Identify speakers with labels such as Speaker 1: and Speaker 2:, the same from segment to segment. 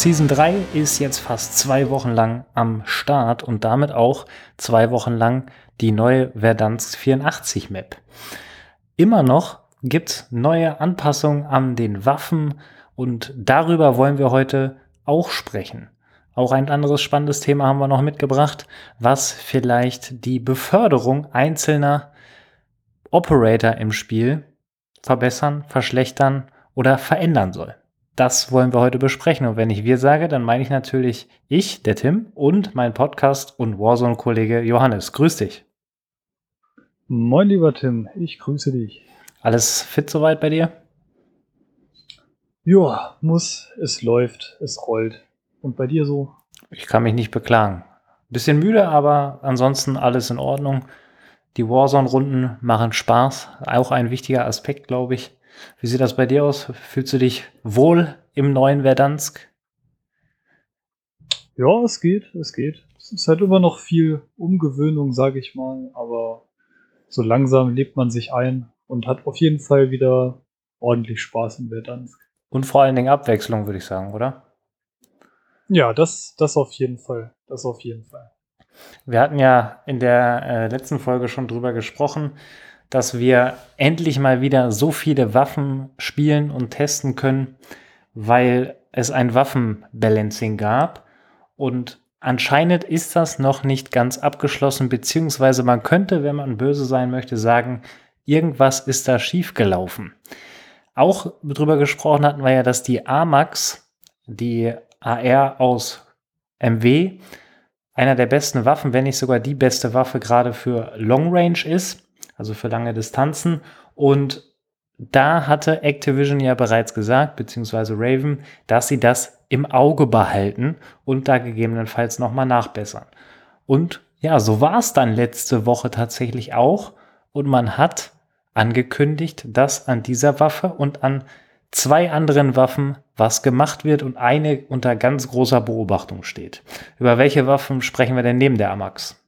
Speaker 1: Season 3 ist jetzt fast zwei Wochen lang am Start und damit auch zwei Wochen lang die neue Verdansk 84 Map. Immer noch gibt's neue Anpassungen an den Waffen und darüber wollen wir heute auch sprechen. Auch ein anderes spannendes Thema haben wir noch mitgebracht, was vielleicht die Beförderung einzelner Operator im Spiel verbessern, verschlechtern oder verändern soll. Das wollen wir heute besprechen. Und wenn ich wir sage, dann meine ich natürlich ich, der Tim, und mein Podcast und Warzone-Kollege Johannes. Grüß dich.
Speaker 2: Moin, lieber Tim. Ich grüße dich.
Speaker 1: Alles fit soweit bei dir?
Speaker 2: Ja, muss. Es läuft. Es rollt. Und bei dir so?
Speaker 1: Ich kann mich nicht beklagen. Bisschen müde, aber ansonsten alles in Ordnung. Die Warzone-Runden machen Spaß. Auch ein wichtiger Aspekt, glaube ich. Wie sieht das bei dir aus? Fühlst du dich wohl im neuen Verdansk?
Speaker 2: Ja, es geht, es geht. Es ist halt immer noch viel Umgewöhnung, sage ich mal, aber so langsam lebt man sich ein und hat auf jeden Fall wieder ordentlich Spaß im Verdansk.
Speaker 1: Und vor allen Dingen Abwechslung, würde ich sagen, oder?
Speaker 2: Ja, das, das auf jeden Fall. Das auf jeden Fall.
Speaker 1: Wir hatten ja in der äh, letzten Folge schon drüber gesprochen, dass wir endlich mal wieder so viele Waffen spielen und testen können, weil es ein Waffenbalancing gab. Und anscheinend ist das noch nicht ganz abgeschlossen, beziehungsweise man könnte, wenn man böse sein möchte, sagen, irgendwas ist da schiefgelaufen. Auch drüber gesprochen hatten wir ja, dass die AMAX, die AR aus MW, einer der besten Waffen, wenn nicht sogar die beste Waffe gerade für Long Range ist also für lange Distanzen. Und da hatte Activision ja bereits gesagt, beziehungsweise Raven, dass sie das im Auge behalten und da gegebenenfalls nochmal nachbessern. Und ja, so war es dann letzte Woche tatsächlich auch. Und man hat angekündigt, dass an dieser Waffe und an zwei anderen Waffen was gemacht wird und eine unter ganz großer Beobachtung steht. Über welche Waffen sprechen wir denn neben der Amax?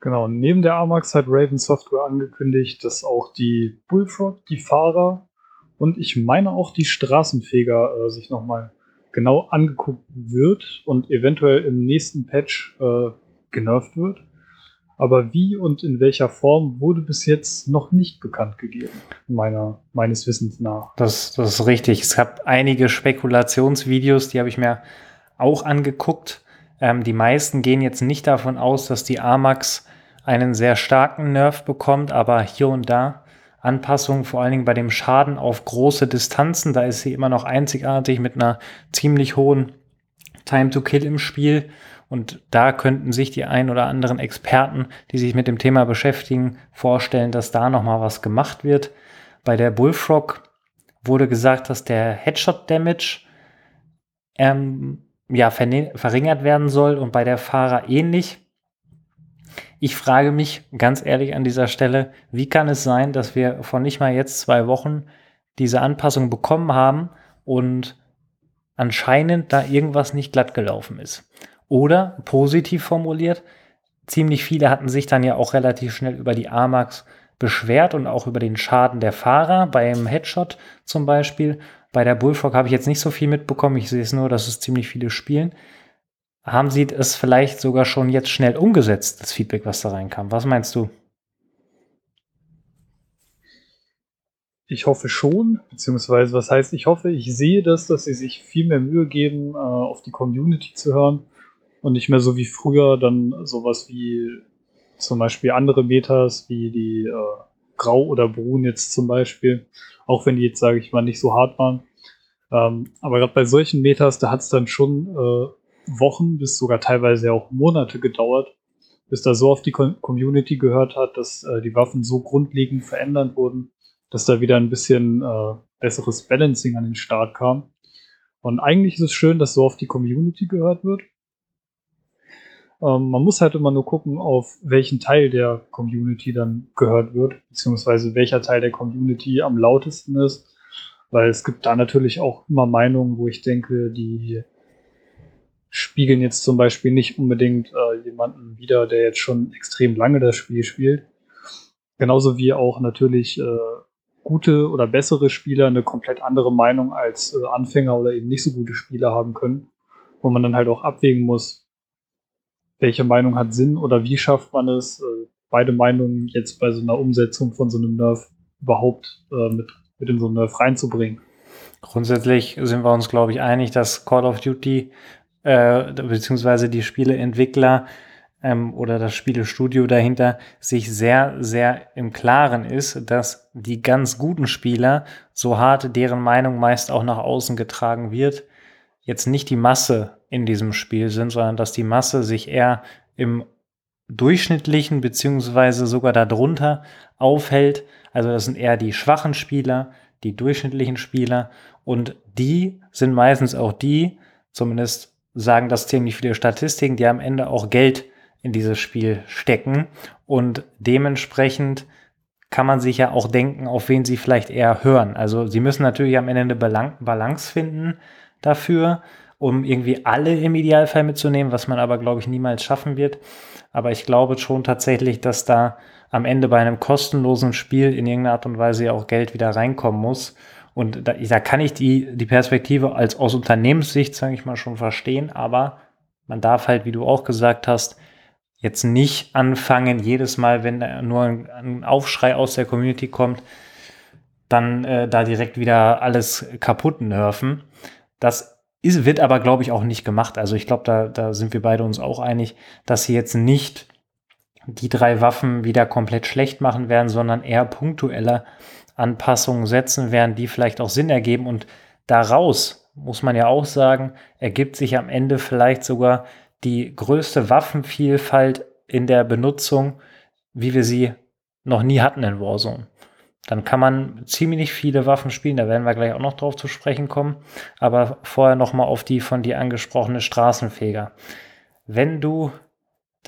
Speaker 2: Genau, neben der Amax hat Raven Software angekündigt, dass auch die Bullfrog, die Fahrer und ich meine auch die Straßenfeger äh, sich nochmal genau angeguckt wird und eventuell im nächsten Patch äh, genervt wird. Aber wie und in welcher Form wurde bis jetzt noch nicht bekannt gegeben, meiner, meines Wissens nach.
Speaker 1: Das, das ist richtig. Es gab einige Spekulationsvideos, die habe ich mir auch angeguckt. Ähm, die meisten gehen jetzt nicht davon aus, dass die Amax einen sehr starken Nerv bekommt, aber hier und da Anpassungen, vor allen Dingen bei dem Schaden auf große Distanzen. Da ist sie immer noch einzigartig mit einer ziemlich hohen Time to Kill im Spiel. Und da könnten sich die ein oder anderen Experten, die sich mit dem Thema beschäftigen, vorstellen, dass da nochmal was gemacht wird. Bei der Bullfrog wurde gesagt, dass der Headshot Damage ähm, ja, verringert werden soll und bei der Fahrer ähnlich. Ich frage mich ganz ehrlich an dieser Stelle, wie kann es sein, dass wir vor nicht mal jetzt zwei Wochen diese Anpassung bekommen haben und anscheinend da irgendwas nicht glatt gelaufen ist. Oder positiv formuliert, ziemlich viele hatten sich dann ja auch relativ schnell über die AMAX beschwert und auch über den Schaden der Fahrer beim Headshot zum Beispiel. Bei der Bullfrog habe ich jetzt nicht so viel mitbekommen. Ich sehe es nur, dass es ziemlich viele spielen. Haben Sie es vielleicht sogar schon jetzt schnell umgesetzt, das Feedback, was da reinkam? Was meinst du?
Speaker 2: Ich hoffe schon, beziehungsweise was heißt, ich hoffe, ich sehe das, dass sie sich viel mehr Mühe geben, äh, auf die Community zu hören und nicht mehr so wie früher dann sowas wie zum Beispiel andere Metas wie die äh, Grau oder Brun jetzt zum Beispiel, auch wenn die jetzt, sage ich mal, nicht so hart waren. Ähm, aber gerade bei solchen Metas, da hat es dann schon äh, Wochen bis sogar teilweise auch Monate gedauert, bis da so auf die Community gehört hat, dass äh, die Waffen so grundlegend verändert wurden, dass da wieder ein bisschen äh, besseres Balancing an den Start kam. Und eigentlich ist es schön, dass so auf die Community gehört wird. Ähm, man muss halt immer nur gucken, auf welchen Teil der Community dann gehört wird, beziehungsweise welcher Teil der Community am lautesten ist. Weil es gibt da natürlich auch immer Meinungen, wo ich denke, die spiegeln jetzt zum Beispiel nicht unbedingt äh, jemanden wieder, der jetzt schon extrem lange das Spiel spielt. Genauso wie auch natürlich äh, gute oder bessere Spieler eine komplett andere Meinung als äh, Anfänger oder eben nicht so gute Spieler haben können, wo man dann halt auch abwägen muss, welche Meinung hat Sinn oder wie schafft man es, äh, beide Meinungen jetzt bei so einer Umsetzung von so einem Nerf überhaupt äh, mit, mit in so einen Nerf reinzubringen.
Speaker 1: Grundsätzlich sind wir uns, glaube ich, einig, dass Call of Duty äh, beziehungsweise die Spieleentwickler ähm, oder das Spielestudio dahinter sich sehr, sehr im Klaren ist, dass die ganz guten Spieler, so hart deren Meinung meist auch nach außen getragen wird, jetzt nicht die Masse in diesem Spiel sind, sondern dass die Masse sich eher im durchschnittlichen beziehungsweise sogar darunter aufhält. Also das sind eher die schwachen Spieler, die durchschnittlichen Spieler und die sind meistens auch die, zumindest sagen das ziemlich viele Statistiken, die am Ende auch Geld in dieses Spiel stecken und dementsprechend kann man sich ja auch denken, auf wen sie vielleicht eher hören. Also sie müssen natürlich am Ende eine Balance finden dafür, um irgendwie alle im Idealfall mitzunehmen, was man aber, glaube ich, niemals schaffen wird. Aber ich glaube schon tatsächlich, dass da am Ende bei einem kostenlosen Spiel in irgendeiner Art und Weise ja auch Geld wieder reinkommen muss. Und da, da kann ich die, die Perspektive als aus Unternehmenssicht, sage ich mal, schon verstehen, aber man darf halt, wie du auch gesagt hast, jetzt nicht anfangen, jedes Mal, wenn nur ein, Aufschrei aus der Community kommt, dann äh, da direkt wieder alles kaputt nerven. Das ist, wird aber, glaube ich, auch nicht gemacht. Also ich glaube, da, da sind wir beide uns auch einig, dass sie jetzt nicht die drei Waffen wieder komplett schlecht machen werden, sondern eher punktuelle Anpassungen setzen werden, die vielleicht auch Sinn ergeben. Und daraus, muss man ja auch sagen, ergibt sich am Ende vielleicht sogar die größte Waffenvielfalt in der Benutzung, wie wir sie noch nie hatten in Warzone. Dann kann man ziemlich viele Waffen spielen, da werden wir gleich auch noch drauf zu sprechen kommen. Aber vorher nochmal auf die von dir angesprochene Straßenfeger. Wenn du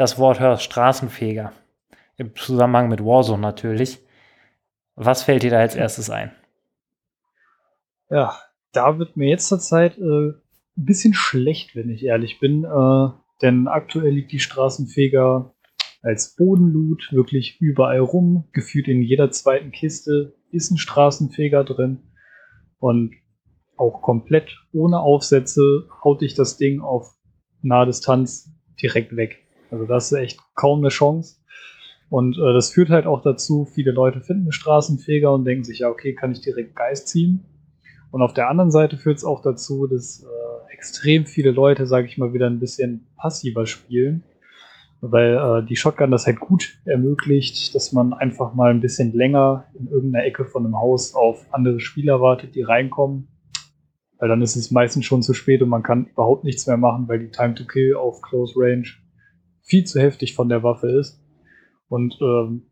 Speaker 1: das Wort hörst, Straßenfeger, im Zusammenhang mit Warzone natürlich, was fällt dir da als erstes ein?
Speaker 2: Ja, da wird mir jetzt zur Zeit äh, ein bisschen schlecht, wenn ich ehrlich bin. Äh, denn aktuell liegt die Straßenfeger als Bodenloot wirklich überall rum. Gefühlt in jeder zweiten Kiste ist ein Straßenfeger drin. Und auch komplett ohne Aufsätze haut dich das Ding auf nahe Distanz direkt weg. Also das ist echt kaum eine Chance. Und äh, das führt halt auch dazu, viele Leute finden einen Straßenfeger und denken sich, ja, okay, kann ich direkt Geist ziehen. Und auf der anderen Seite führt es auch dazu, dass äh, extrem viele Leute, sage ich mal, wieder ein bisschen passiver spielen. Weil äh, die Shotgun das halt gut ermöglicht, dass man einfach mal ein bisschen länger in irgendeiner Ecke von einem Haus auf andere Spieler wartet, die reinkommen. Weil dann ist es meistens schon zu spät und man kann überhaupt nichts mehr machen, weil die Time to Kill auf Close Range viel zu heftig von der Waffe ist. Und ähm,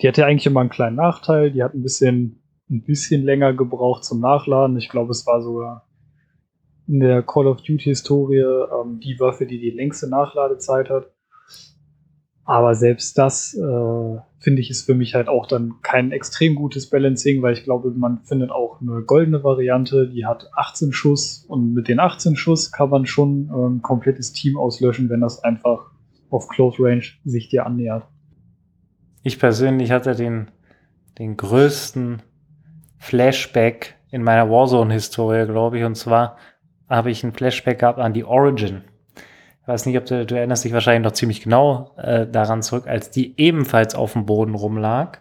Speaker 2: die hatte eigentlich immer einen kleinen Nachteil. Die hat ein bisschen ein bisschen länger gebraucht zum Nachladen. Ich glaube, es war sogar in der Call of Duty-Historie ähm, die Waffe, die die längste Nachladezeit hat. Aber selbst das, äh, finde ich, ist für mich halt auch dann kein extrem gutes Balancing, weil ich glaube, man findet auch eine goldene Variante, die hat 18 Schuss und mit den 18 Schuss kann man schon äh, ein komplettes Team auslöschen, wenn das einfach auf Close Range sich dir annähert.
Speaker 1: Ich persönlich hatte den, den größten Flashback in meiner Warzone-Historie, glaube ich. Und zwar habe ich ein Flashback gehabt an die Origin. Ich weiß nicht, ob du, du erinnerst dich wahrscheinlich noch ziemlich genau äh, daran zurück, als die ebenfalls auf dem Boden rumlag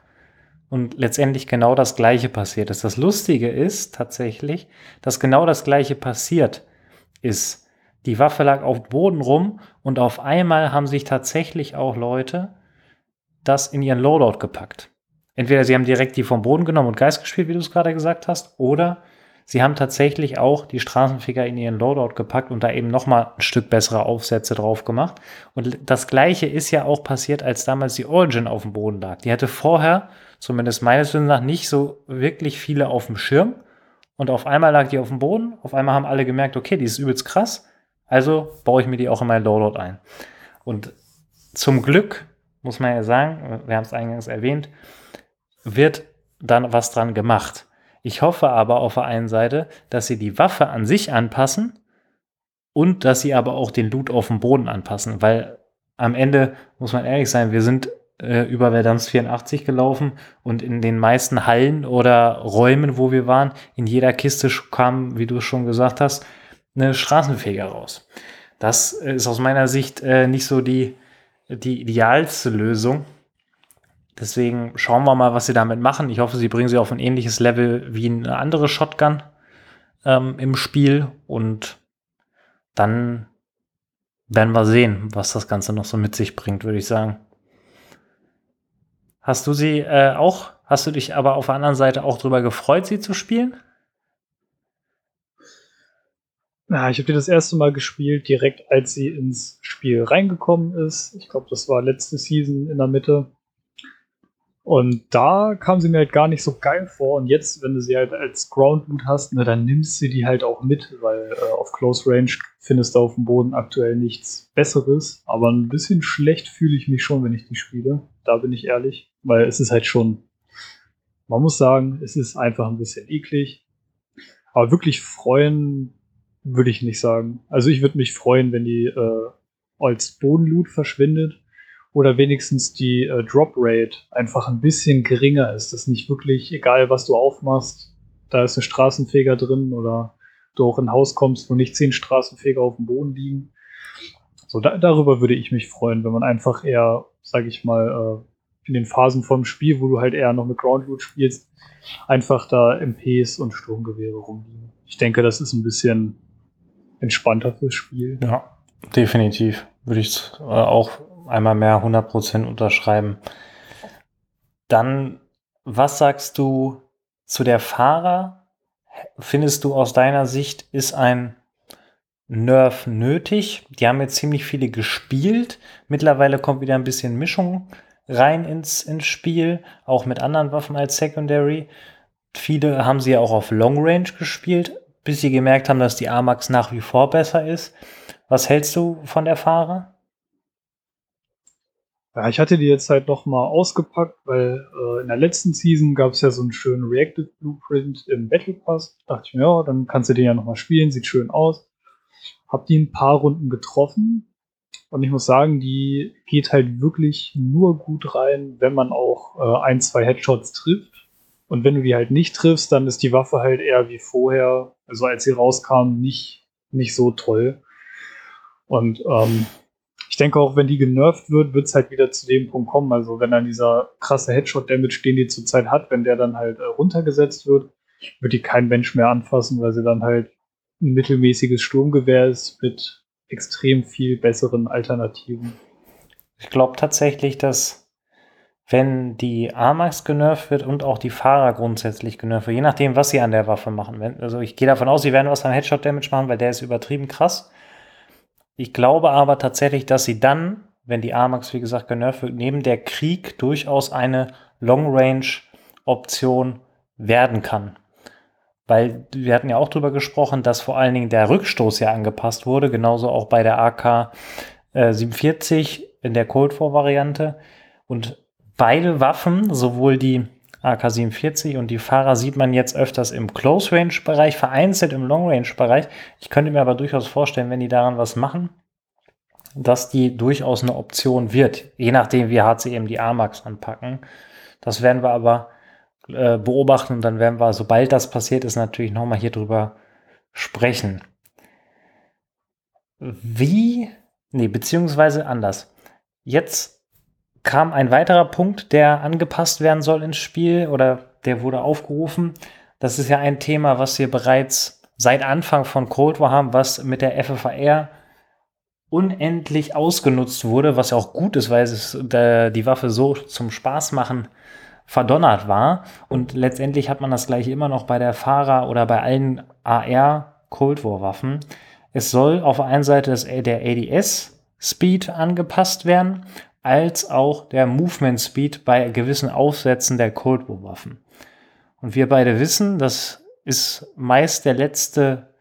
Speaker 1: und letztendlich genau das Gleiche passiert ist. Das Lustige ist tatsächlich, dass genau das Gleiche passiert ist. Die Waffe lag auf dem Boden rum und auf einmal haben sich tatsächlich auch Leute das in ihren Loadout gepackt. Entweder sie haben direkt die vom Boden genommen und Geist gespielt, wie du es gerade gesagt hast, oder sie haben tatsächlich auch die Straßenficker in ihren Loadout gepackt und da eben nochmal ein Stück bessere Aufsätze drauf gemacht. Und das gleiche ist ja auch passiert, als damals die Origin auf dem Boden lag. Die hatte vorher, zumindest meines Wissens nach, nicht so wirklich viele auf dem Schirm. Und auf einmal lag die auf dem Boden. Auf einmal haben alle gemerkt, okay, die ist übelst krass. Also baue ich mir die auch in mein Loadout ein. Und zum Glück, muss man ja sagen, wir haben es eingangs erwähnt, wird dann was dran gemacht. Ich hoffe aber auf der einen Seite, dass sie die Waffe an sich anpassen und dass sie aber auch den Loot auf dem Boden anpassen, weil am Ende muss man ehrlich sein, wir sind äh, über Verdans 84 gelaufen und in den meisten Hallen oder Räumen, wo wir waren, in jeder Kiste kam, wie du schon gesagt hast, eine Straßenfeger raus. Das ist aus meiner Sicht äh, nicht so die, die idealste Lösung. Deswegen schauen wir mal, was sie damit machen. Ich hoffe, sie bringen sie auf ein ähnliches Level wie eine andere Shotgun ähm, im Spiel und dann werden wir sehen, was das Ganze noch so mit sich bringt, würde ich sagen. Hast du sie äh, auch, hast du dich aber auf der anderen Seite auch drüber gefreut, sie zu spielen?
Speaker 2: Ja, ich habe die das erste Mal gespielt, direkt als sie ins Spiel reingekommen ist. Ich glaube, das war letzte Season in der Mitte. Und da kam sie mir halt gar nicht so geil vor. Und jetzt, wenn du sie halt als Ground Loot hast, ne, dann nimmst du die halt auch mit, weil äh, auf Close Range findest du auf dem Boden aktuell nichts Besseres. Aber ein bisschen schlecht fühle ich mich schon, wenn ich die spiele. Da bin ich ehrlich. Weil es ist halt schon, man muss sagen, es ist einfach ein bisschen eklig. Aber wirklich freuen würde ich nicht sagen. Also ich würde mich freuen, wenn die äh, als Bodenloot verschwindet oder wenigstens die äh, Drop Rate einfach ein bisschen geringer ist. Das nicht wirklich, egal was du aufmachst, da ist ein Straßenfeger drin oder du auch in ein Haus kommst, wo nicht zehn Straßenfeger auf dem Boden liegen. So, da, darüber würde ich mich freuen, wenn man einfach eher, sag ich mal, äh, in den Phasen vom Spiel, wo du halt eher noch mit Ground Loot spielst, einfach da MPs und Sturmgewehre rumliegen. Ich denke, das ist ein bisschen entspannter fürs Spiel.
Speaker 1: Ja, definitiv. Würde ich äh, auch einmal mehr 100% unterschreiben. Dann, was sagst du zu der Fahrer? Findest du aus deiner Sicht, ist ein Nerf nötig? Die haben jetzt ziemlich viele gespielt. Mittlerweile kommt wieder ein bisschen Mischung rein ins, ins Spiel, auch mit anderen Waffen als Secondary. Viele haben sie ja auch auf Long Range gespielt, bis sie gemerkt haben, dass die Amax nach wie vor besser ist. Was hältst du von der Fahrer?
Speaker 2: Ja, ich hatte die jetzt halt noch mal ausgepackt, weil äh, in der letzten Season gab es ja so einen schönen Reactive Blueprint im Battle Pass. Da dachte ich mir, ja, dann kannst du den ja noch mal spielen, sieht schön aus. Hab die ein paar Runden getroffen und ich muss sagen, die geht halt wirklich nur gut rein, wenn man auch äh, ein, zwei Headshots trifft. Und wenn du die halt nicht triffst, dann ist die Waffe halt eher wie vorher, also als sie rauskam, nicht, nicht so toll. Und ähm, ich denke auch, wenn die genervt wird, wird es halt wieder zu dem Punkt kommen. Also wenn dann dieser krasse Headshot-Damage, den die zurzeit hat, wenn der dann halt äh, runtergesetzt wird, wird die kein Mensch mehr anfassen, weil sie dann halt ein mittelmäßiges Sturmgewehr ist mit extrem viel besseren Alternativen.
Speaker 1: Ich glaube tatsächlich, dass wenn die Amax genervt wird und auch die Fahrer grundsätzlich genervt wird, je nachdem, was sie an der Waffe machen. Also ich gehe davon aus, sie werden was an Headshot-Damage machen, weil der ist übertrieben krass. Ich glaube aber tatsächlich, dass sie dann, wenn die Amax, wie gesagt, genervt wird, neben der Krieg durchaus eine Long-Range-Option werden kann weil wir hatten ja auch darüber gesprochen, dass vor allen Dingen der Rückstoß ja angepasst wurde, genauso auch bei der AK äh, 47 in der Cold War Variante. Und beide Waffen, sowohl die AK-47 und die Fahrer sieht man jetzt öfters im Close-Range-Bereich, vereinzelt im Long-Range-Bereich. Ich könnte mir aber durchaus vorstellen, wenn die daran was machen, dass die durchaus eine Option wird, je nachdem, wie hart sie eben die AMAX anpacken. Das werden wir aber äh, beobachten und dann werden wir, sobald das passiert ist, natürlich nochmal hier drüber sprechen. Wie, nee, beziehungsweise anders. Jetzt kam ein weiterer Punkt, der angepasst werden soll ins Spiel oder der wurde aufgerufen. Das ist ja ein Thema, was wir bereits seit Anfang von Cold War haben, was mit der FFR unendlich ausgenutzt wurde, was ja auch gut ist, weil es die Waffe so zum Spaß machen verdonnert war. Und letztendlich hat man das gleiche immer noch bei der Fahrer oder bei allen AR Cold War Waffen. Es soll auf der einen Seite das, der ADS Speed angepasst werden, als auch der Movement Speed bei gewissen Aufsätzen der Cold War Waffen. Und wir beide wissen, das ist meist der letzte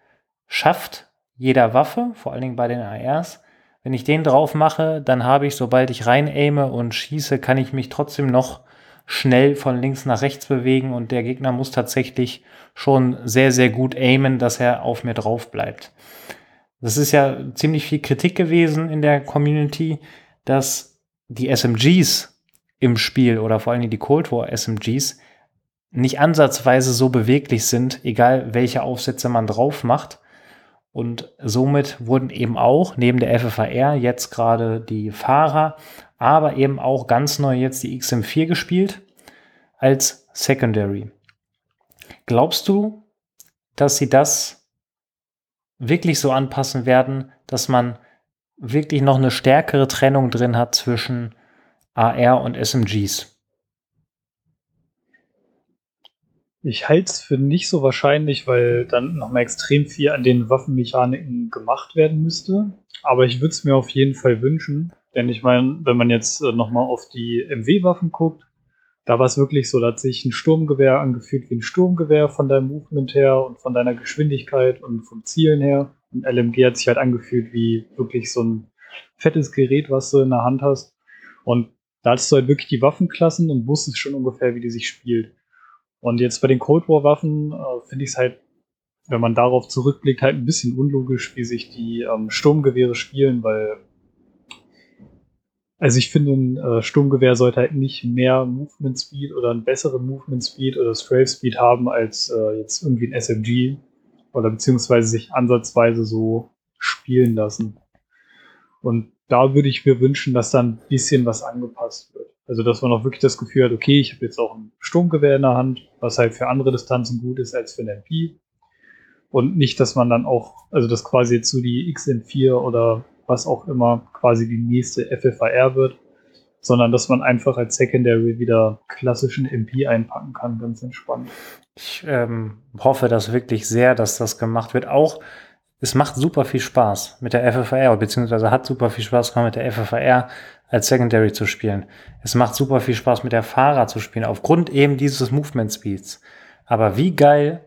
Speaker 1: Schaft jeder Waffe, vor allen Dingen bei den ARs. Wenn ich den drauf mache, dann habe ich, sobald ich rein aime und schieße, kann ich mich trotzdem noch schnell von links nach rechts bewegen und der Gegner muss tatsächlich schon sehr, sehr gut aimen, dass er auf mir drauf bleibt. Das ist ja ziemlich viel Kritik gewesen in der Community, dass die SMGs im Spiel oder vor allem die Cold War SMGs nicht ansatzweise so beweglich sind, egal welche Aufsätze man drauf macht. Und somit wurden eben auch neben der FFAR jetzt gerade die Fahrer, aber eben auch ganz neu jetzt die XM4 gespielt als Secondary. Glaubst du, dass sie das wirklich so anpassen werden, dass man wirklich noch eine stärkere Trennung drin hat zwischen AR und SMGs?
Speaker 2: Ich halte es für nicht so wahrscheinlich, weil dann nochmal extrem viel an den Waffenmechaniken gemacht werden müsste. Aber ich würde es mir auf jeden Fall wünschen. Denn ich meine, wenn man jetzt äh, nochmal auf die MW-Waffen guckt, da war es wirklich so, da hat sich ein Sturmgewehr angefühlt wie ein Sturmgewehr von deinem Movement her und von deiner Geschwindigkeit und vom Zielen her. Und LMG hat sich halt angefühlt wie wirklich so ein fettes Gerät, was du in der Hand hast. Und da hattest du halt wirklich die Waffenklassen und wusstest schon ungefähr, wie die sich spielt. Und jetzt bei den Cold War Waffen äh, finde ich es halt, wenn man darauf zurückblickt, halt ein bisschen unlogisch, wie sich die ähm, Sturmgewehre spielen, weil also ich finde, ein äh, Sturmgewehr sollte halt nicht mehr Movement Speed oder einen besseren Movement Speed oder Strafe Speed haben als äh, jetzt irgendwie ein SMG oder beziehungsweise sich ansatzweise so spielen lassen. Und da würde ich mir wünschen, dass da ein bisschen was angepasst wird. Also, dass man auch wirklich das Gefühl hat, okay, ich habe jetzt auch ein Sturmgewehr in der Hand, was halt für andere Distanzen gut ist als für ein MP. Und nicht, dass man dann auch, also dass quasi jetzt so die XN4 oder was auch immer quasi die nächste FFAR wird, sondern dass man einfach als Secondary wieder klassischen MP einpacken kann, ganz entspannt.
Speaker 1: Ich ähm, hoffe das wirklich sehr, dass das gemacht wird. Auch es macht super viel Spaß mit der FFR, beziehungsweise hat super viel Spaß gemacht mit der FFR als Secondary zu spielen. Es macht super viel Spaß mit der Fahrer zu spielen, aufgrund eben dieses Movement Speeds. Aber wie geil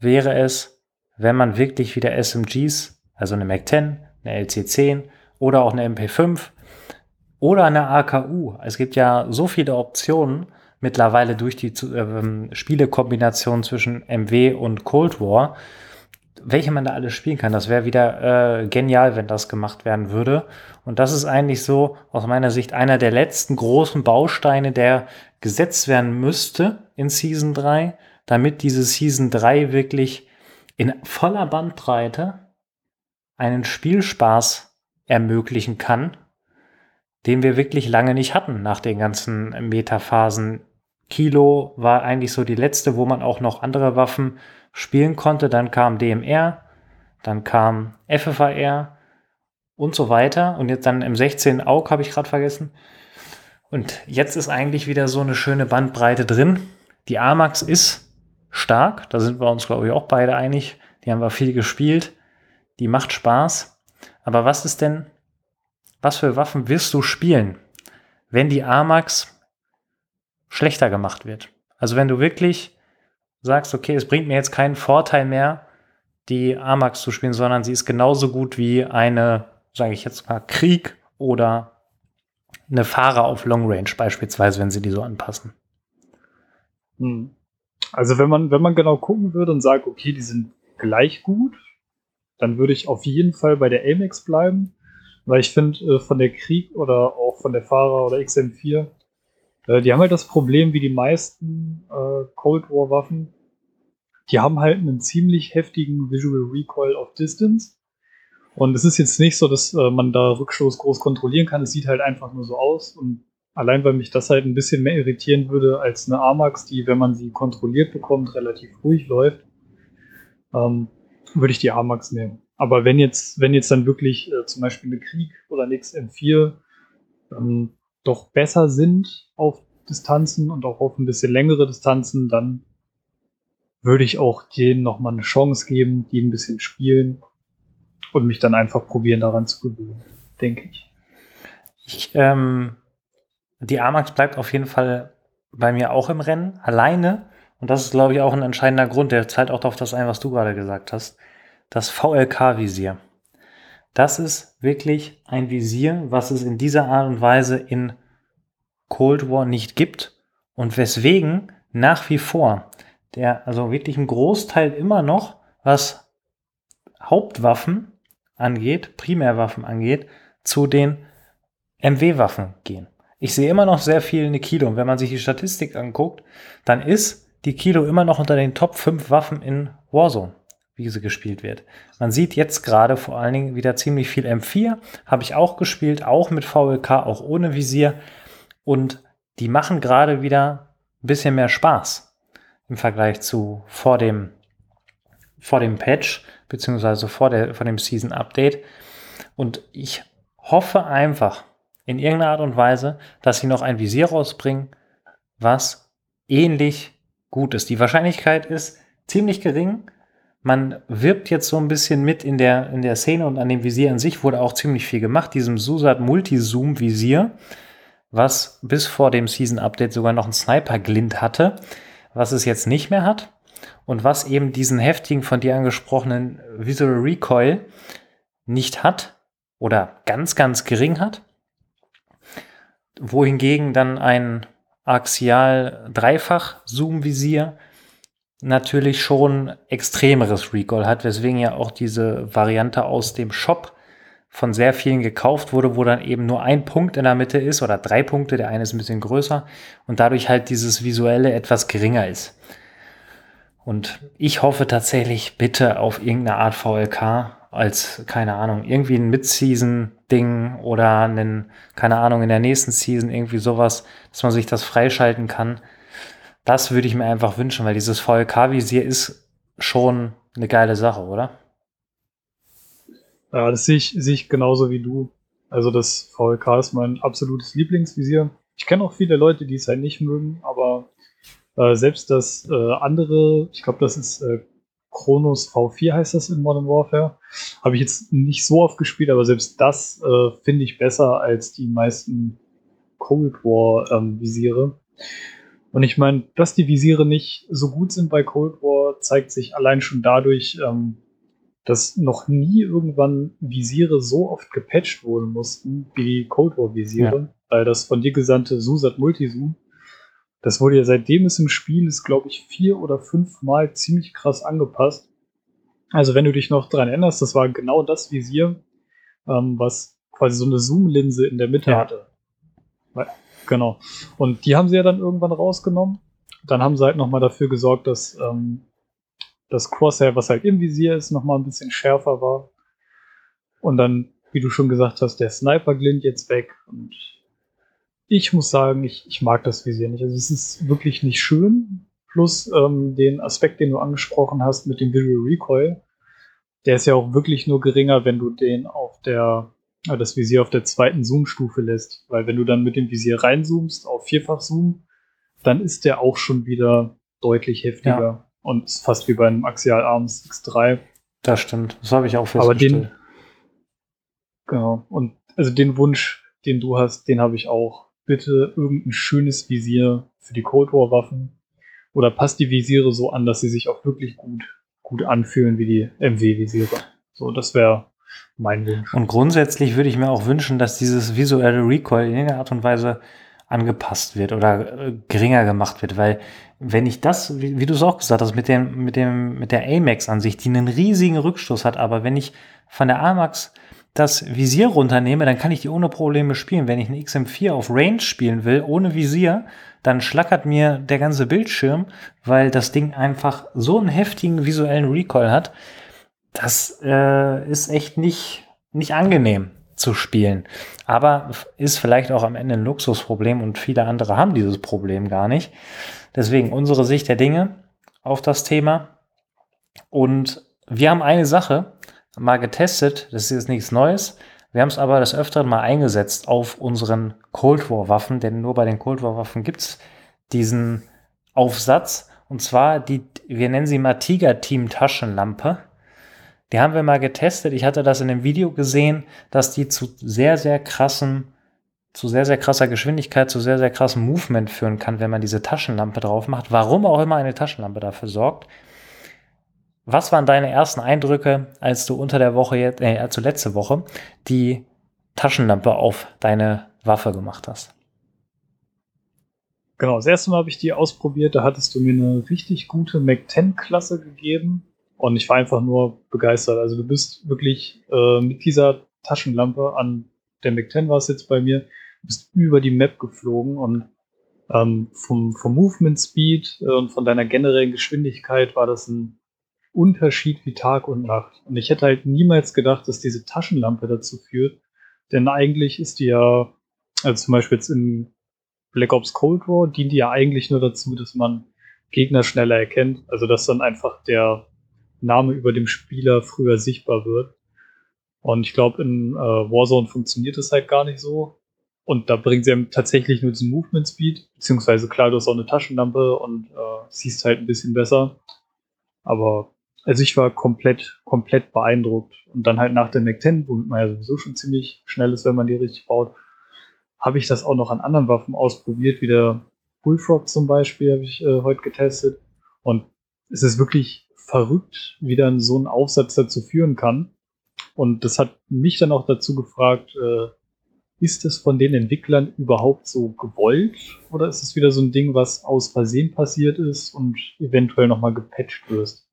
Speaker 1: wäre es, wenn man wirklich wieder SMGs, also eine Mac 10, eine LC10 oder auch eine MP5 oder eine AKU. Es gibt ja so viele Optionen mittlerweile durch die äh, Spielekombination zwischen MW und Cold War, welche man da alles spielen kann. Das wäre wieder äh, genial, wenn das gemacht werden würde. Und das ist eigentlich so aus meiner Sicht einer der letzten großen Bausteine, der gesetzt werden müsste in Season 3, damit diese Season 3 wirklich in voller Bandbreite einen Spielspaß ermöglichen kann, den wir wirklich lange nicht hatten nach den ganzen Metaphasen. Kilo war eigentlich so die letzte, wo man auch noch andere Waffen spielen konnte. Dann kam DMR, dann kam FFAR und so weiter. Und jetzt dann im 16 AUG habe ich gerade vergessen. Und jetzt ist eigentlich wieder so eine schöne Bandbreite drin. Die AMAX ist stark, da sind wir uns, glaube ich, auch beide einig. Die haben wir viel gespielt. Die macht Spaß. Aber was ist denn, was für Waffen wirst du spielen, wenn die AMAX schlechter gemacht wird? Also wenn du wirklich sagst, okay, es bringt mir jetzt keinen Vorteil mehr, die Amax zu spielen, sondern sie ist genauso gut wie eine, sage ich jetzt mal, Krieg oder eine Fahrer auf Long Range beispielsweise, wenn sie die so anpassen.
Speaker 2: Hm. Also wenn man, wenn man genau gucken würde und sagt, okay, die sind gleich gut, dann würde ich auf jeden Fall bei der Amex bleiben, weil ich finde, äh, von der Krieg oder auch von der Fahrer oder XM4 äh, die haben halt das Problem, wie die meisten äh, Cold War Waffen, die haben halt einen ziemlich heftigen Visual Recoil of Distance. Und es ist jetzt nicht so, dass äh, man da Rückstoß groß kontrollieren kann. Es sieht halt einfach nur so aus. Und allein, weil mich das halt ein bisschen mehr irritieren würde als eine Amax, die, wenn man sie kontrolliert bekommt, relativ ruhig läuft, ähm, würde ich die Amax nehmen. Aber wenn jetzt, wenn jetzt dann wirklich äh, zum Beispiel eine Krieg oder ein XM4 ähm, doch besser sind auf Distanzen und auch auf ein bisschen längere Distanzen, dann würde ich auch denen nochmal eine Chance geben, die ein bisschen spielen und mich dann einfach probieren, daran zu gewöhnen, denke ich.
Speaker 1: ich ähm, die Amax bleibt auf jeden Fall bei mir auch im Rennen, alleine. Und das ist, glaube ich, auch ein entscheidender Grund, der zahlt auch auf das ein, was du gerade gesagt hast. Das VLK-Visier. Das ist wirklich ein Visier, was es in dieser Art und Weise in Cold War nicht gibt und weswegen nach wie vor der, also wirklich ein Großteil immer noch, was Hauptwaffen angeht, Primärwaffen angeht, zu den MW-Waffen gehen. ich sehe immer noch sehr viel eine Kilo. Und wenn man sich die Statistik anguckt, dann ist die Kilo immer noch unter den Top 5 Waffen in Warzone, wie sie gespielt wird. Man sieht jetzt gerade vor allen Dingen wieder ziemlich viel M4. Habe ich auch gespielt, auch mit VLK, auch ohne Visier. Und die machen gerade wieder ein bisschen mehr Spaß im Vergleich zu vor dem, vor dem Patch, beziehungsweise vor, der, vor dem Season Update. Und ich hoffe einfach in irgendeiner Art und Weise, dass sie noch ein Visier rausbringen, was ähnlich gut ist. Die Wahrscheinlichkeit ist ziemlich gering. Man wirbt jetzt so ein bisschen mit in der, in der Szene und an dem Visier an sich. Wurde auch ziemlich viel gemacht, diesem Susat Multizoom Visier, was bis vor dem Season Update sogar noch einen Sniper Glint hatte, was es jetzt nicht mehr hat. Und was eben diesen heftigen von dir angesprochenen Visual Recoil nicht hat oder ganz, ganz gering hat. Wohingegen dann ein Axial Dreifach Zoom Visier natürlich schon extremeres Recoil hat, weswegen ja auch diese Variante aus dem Shop von sehr vielen gekauft wurde, wo dann eben nur ein Punkt in der Mitte ist oder drei Punkte, der eine ist ein bisschen größer und dadurch halt dieses visuelle etwas geringer ist. Und ich hoffe tatsächlich bitte auf irgendeine Art VLK als, keine Ahnung, irgendwie ein Mid-Season-Ding oder einen, keine Ahnung, in der nächsten Season irgendwie sowas, dass man sich das freischalten kann. Das würde ich mir einfach wünschen, weil dieses VLK-Visier ist schon eine geile Sache, oder?
Speaker 2: Ja, das sehe ich, sehe ich genauso wie du. Also das VLK ist mein absolutes Lieblingsvisier. Ich kenne auch viele Leute, die es halt nicht mögen, aber äh, selbst das äh, andere, ich glaube, das ist äh, Chronos V4 heißt das in Modern Warfare. Habe ich jetzt nicht so oft gespielt, aber selbst das äh, finde ich besser als die meisten Cold War ähm, Visiere. Und ich meine, dass die Visiere nicht so gut sind bei Cold War, zeigt sich allein schon dadurch, ähm, dass noch nie irgendwann Visiere so oft gepatcht wurden mussten wie die Cold War Visiere, ja. weil das von dir gesandte Susat Multizoom, das wurde ja seitdem es im Spiel ist, glaube ich, vier oder fünf Mal ziemlich krass angepasst. Also wenn du dich noch dran erinnerst, das war genau das Visier, ähm, was quasi so eine Zoom-Linse in der Mitte ja. hatte. Genau. Und die haben sie ja dann irgendwann rausgenommen. Dann haben sie halt nochmal dafür gesorgt, dass ähm, das Crosshair, was halt im Visier ist, nochmal ein bisschen schärfer war. Und dann, wie du schon gesagt hast, der Sniper glint jetzt weg. Und ich muss sagen, ich, ich mag das Visier nicht. Also es ist wirklich nicht schön. Plus ähm, den Aspekt, den du angesprochen hast mit dem Visual Recoil, der ist ja auch wirklich nur geringer, wenn du den auf der das Visier auf der zweiten Zoom-Stufe lässt. Weil wenn du dann mit dem Visier reinzoomst auf Vierfach-Zoom, dann ist der auch schon wieder deutlich heftiger. Ja. Und ist fast wie bei einem Axial Arms X3.
Speaker 1: Das stimmt. Das habe ich auch
Speaker 2: festgestellt. Aber den, genau. Und also den Wunsch, den du hast, den habe ich auch. Bitte irgendein schönes Visier für die Cold War Waffen. Oder passt die Visiere so an, dass sie sich auch wirklich gut, gut anfühlen wie die MW-Visiere. So, das wäre mein Wunsch.
Speaker 1: Und grundsätzlich würde ich mir auch wünschen, dass dieses visuelle Recoil in irgendeiner Art und Weise angepasst wird oder äh, geringer gemacht wird, weil wenn ich das, wie, wie du es auch gesagt hast, mit dem, mit dem, mit der Amex an sich, die einen riesigen Rückstoß hat, aber wenn ich von der Amax das Visier runternehme, dann kann ich die ohne Probleme spielen. Wenn ich eine XM4 auf Range spielen will, ohne Visier, dann schlackert mir der ganze Bildschirm, weil das Ding einfach so einen heftigen visuellen Recoil hat, das äh, ist echt nicht, nicht angenehm zu spielen. Aber ist vielleicht auch am Ende ein Luxusproblem und viele andere haben dieses Problem gar nicht. Deswegen unsere Sicht der Dinge auf das Thema. Und wir haben eine Sache mal getestet, das ist jetzt nichts Neues. Wir haben es aber des Öfteren mal eingesetzt auf unseren Cold War Waffen, denn nur bei den Cold War Waffen gibt es diesen Aufsatz. Und zwar die, wir nennen sie mal Tiger Team Taschenlampe. Die haben wir mal getestet. Ich hatte das in dem Video gesehen, dass die zu sehr, sehr krassen, zu sehr, sehr krasser Geschwindigkeit, zu sehr, sehr krassem Movement führen kann, wenn man diese Taschenlampe drauf macht. Warum auch immer eine Taschenlampe dafür sorgt. Was waren deine ersten Eindrücke, als du unter der Woche, äh, also letzte Woche, die Taschenlampe auf deine Waffe gemacht hast?
Speaker 2: Genau, das erste Mal habe ich die ausprobiert, da hattest du mir eine richtig gute Mac 10 Klasse gegeben und ich war einfach nur begeistert. Also du bist wirklich äh, mit dieser Taschenlampe an der Mac 10 war es jetzt bei mir, bist über die Map geflogen und ähm, vom, vom Movement Speed äh, und von deiner generellen Geschwindigkeit war das ein Unterschied wie Tag und Nacht. Und ich hätte halt niemals gedacht, dass diese Taschenlampe dazu führt, denn eigentlich ist die ja, also zum Beispiel jetzt in Black Ops Cold War, dient die ja eigentlich nur dazu, dass man Gegner schneller erkennt. Also dass dann einfach der Name über dem Spieler früher sichtbar wird. Und ich glaube, in äh, Warzone funktioniert das halt gar nicht so. Und da bringt sie einem tatsächlich nur diesen Movement Speed, beziehungsweise klar, du hast auch eine Taschenlampe und äh, siehst halt ein bisschen besser. Aber also ich war komplett, komplett beeindruckt. Und dann halt nach der Mac 10, womit man ja sowieso schon ziemlich schnell ist, wenn man die richtig baut, habe ich das auch noch an anderen Waffen ausprobiert, wie der Bullfrog zum Beispiel, habe ich äh, heute getestet. Und es ist wirklich verrückt, wie dann so ein Aufsatz dazu führen kann. Und das hat mich dann auch dazu gefragt, äh, ist es von den Entwicklern überhaupt so gewollt? Oder ist es wieder so ein Ding, was aus Versehen passiert ist und eventuell nochmal gepatcht wirst?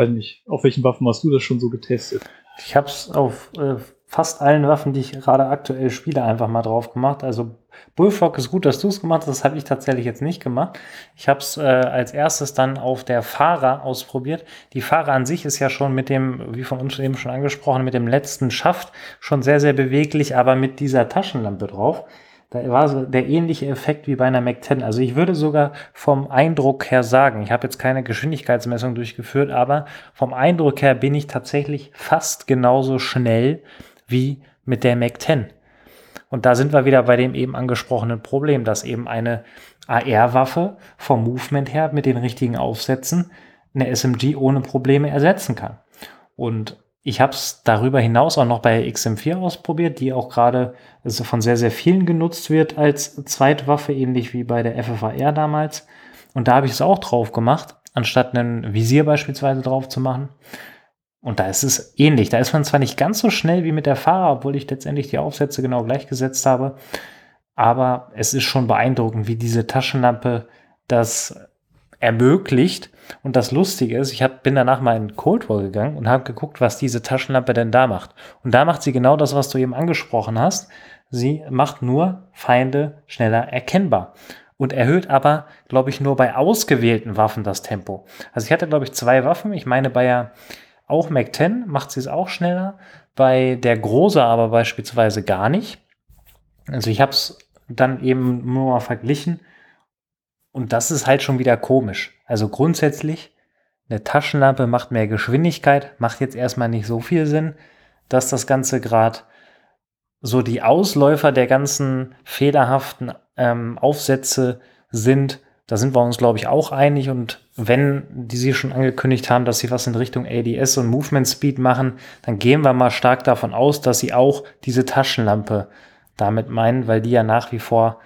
Speaker 2: weiß nicht, auf welchen Waffen hast du das schon so getestet?
Speaker 1: Ich habe es auf äh, fast allen Waffen, die ich gerade aktuell spiele, einfach mal drauf gemacht. Also Bullfrog ist gut, dass du es gemacht hast. Das habe ich tatsächlich jetzt nicht gemacht. Ich habe es äh, als erstes dann auf der Fahrer ausprobiert. Die Fahrer an sich ist ja schon mit dem, wie von uns eben schon angesprochen, mit dem letzten Schaft schon sehr, sehr beweglich, aber mit dieser Taschenlampe drauf da war so der ähnliche Effekt wie bei einer Mac 10. Also ich würde sogar vom Eindruck her sagen, ich habe jetzt keine Geschwindigkeitsmessung durchgeführt, aber vom Eindruck her bin ich tatsächlich fast genauso schnell wie mit der Mac 10. Und da sind wir wieder bei dem eben angesprochenen Problem, dass eben eine AR-Waffe vom Movement her mit den richtigen Aufsätzen eine SMG ohne Probleme ersetzen kann. Und ich habe es darüber hinaus auch noch bei XM4 ausprobiert, die auch gerade also von sehr, sehr vielen genutzt wird als Zweitwaffe, ähnlich wie bei der FFAR damals. Und da habe ich es auch drauf gemacht, anstatt ein Visier beispielsweise drauf zu machen. Und da ist es ähnlich. Da ist man zwar nicht ganz so schnell wie mit der Fahrer, obwohl ich letztendlich die Aufsätze genau gleichgesetzt habe. Aber es ist schon beeindruckend, wie diese Taschenlampe das ermöglicht. Und das Lustige ist, ich hab, bin danach mal in Cold War gegangen und habe geguckt, was diese Taschenlampe denn da macht. Und da macht sie genau das, was du eben angesprochen hast. Sie macht nur Feinde schneller erkennbar und erhöht aber, glaube ich, nur bei ausgewählten Waffen das Tempo. Also ich hatte, glaube ich, zwei Waffen. Ich meine, bei ja auch Mac 10 macht sie es auch schneller, bei der Große aber beispielsweise gar nicht. Also ich habe es dann eben nur mal verglichen und das ist halt schon wieder komisch. Also grundsätzlich, eine Taschenlampe macht mehr Geschwindigkeit, macht jetzt erstmal nicht so viel Sinn, dass das Ganze gerade so die Ausläufer der ganzen fehlerhaften ähm, Aufsätze sind. Da sind wir uns, glaube ich, auch einig. Und wenn die sie schon angekündigt haben, dass sie was in Richtung ADS und Movement Speed machen, dann gehen wir mal stark davon aus, dass sie auch diese Taschenlampe damit meinen, weil die ja nach wie vor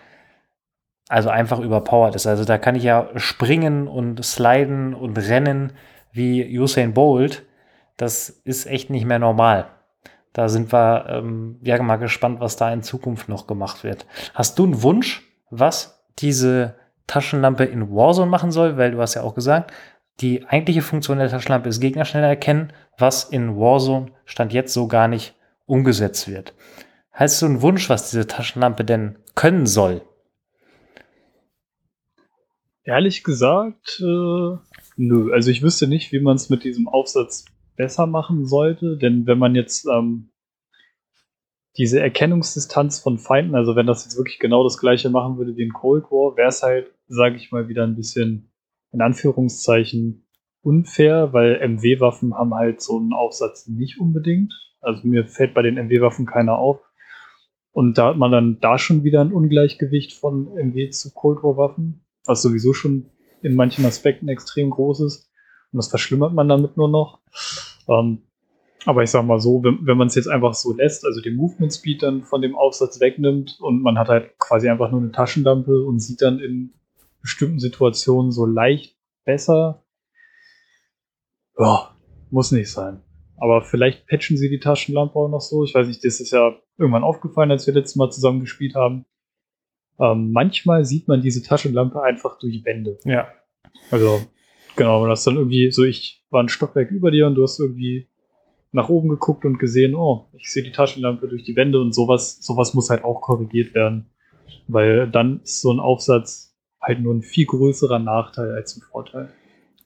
Speaker 1: also einfach überpowered ist. Also da kann ich ja springen und sliden und rennen wie Usain Bolt. Das ist echt nicht mehr normal. Da sind wir ähm, ja mal gespannt, was da in Zukunft noch gemacht wird. Hast du einen Wunsch, was diese Taschenlampe in Warzone machen soll? Weil du hast ja auch gesagt, die eigentliche Funktion der Taschenlampe ist Gegner schneller erkennen, was in Warzone Stand jetzt so gar nicht umgesetzt wird. Hast du einen Wunsch, was diese Taschenlampe denn können soll?
Speaker 2: Ehrlich gesagt, äh, nö. Also ich wüsste nicht, wie man es mit diesem Aufsatz besser machen sollte, denn wenn man jetzt ähm, diese Erkennungsdistanz von Feinden, also wenn das jetzt wirklich genau das gleiche machen würde wie in Cold War, wäre es halt, sage ich mal, wieder ein bisschen in Anführungszeichen unfair, weil MW-Waffen haben halt so einen Aufsatz nicht unbedingt. Also mir fällt bei den MW-Waffen keiner auf. Und da hat man dann da schon wieder ein Ungleichgewicht von MW zu Cold War-Waffen was sowieso schon in manchen Aspekten extrem groß ist. Und das verschlimmert man damit nur noch. Ähm, aber ich sag mal so, wenn, wenn man es jetzt einfach so lässt, also den Movement Speed dann von dem Aufsatz wegnimmt und man hat halt quasi einfach nur eine Taschenlampe und sieht dann in bestimmten Situationen so leicht besser. Ja, muss nicht sein. Aber vielleicht patchen sie die Taschenlampe auch noch so. Ich weiß nicht, das ist ja irgendwann aufgefallen, als wir letztes Mal zusammen gespielt haben. Ähm, manchmal sieht man diese Taschenlampe einfach durch Wände.
Speaker 1: Ja.
Speaker 2: Also, genau, wenn das dann irgendwie so, ich war ein Stockwerk über dir und du hast irgendwie nach oben geguckt und gesehen, oh, ich sehe die Taschenlampe durch die Wände und sowas, sowas muss halt auch korrigiert werden. Weil dann ist so ein Aufsatz halt nur ein viel größerer Nachteil als ein Vorteil.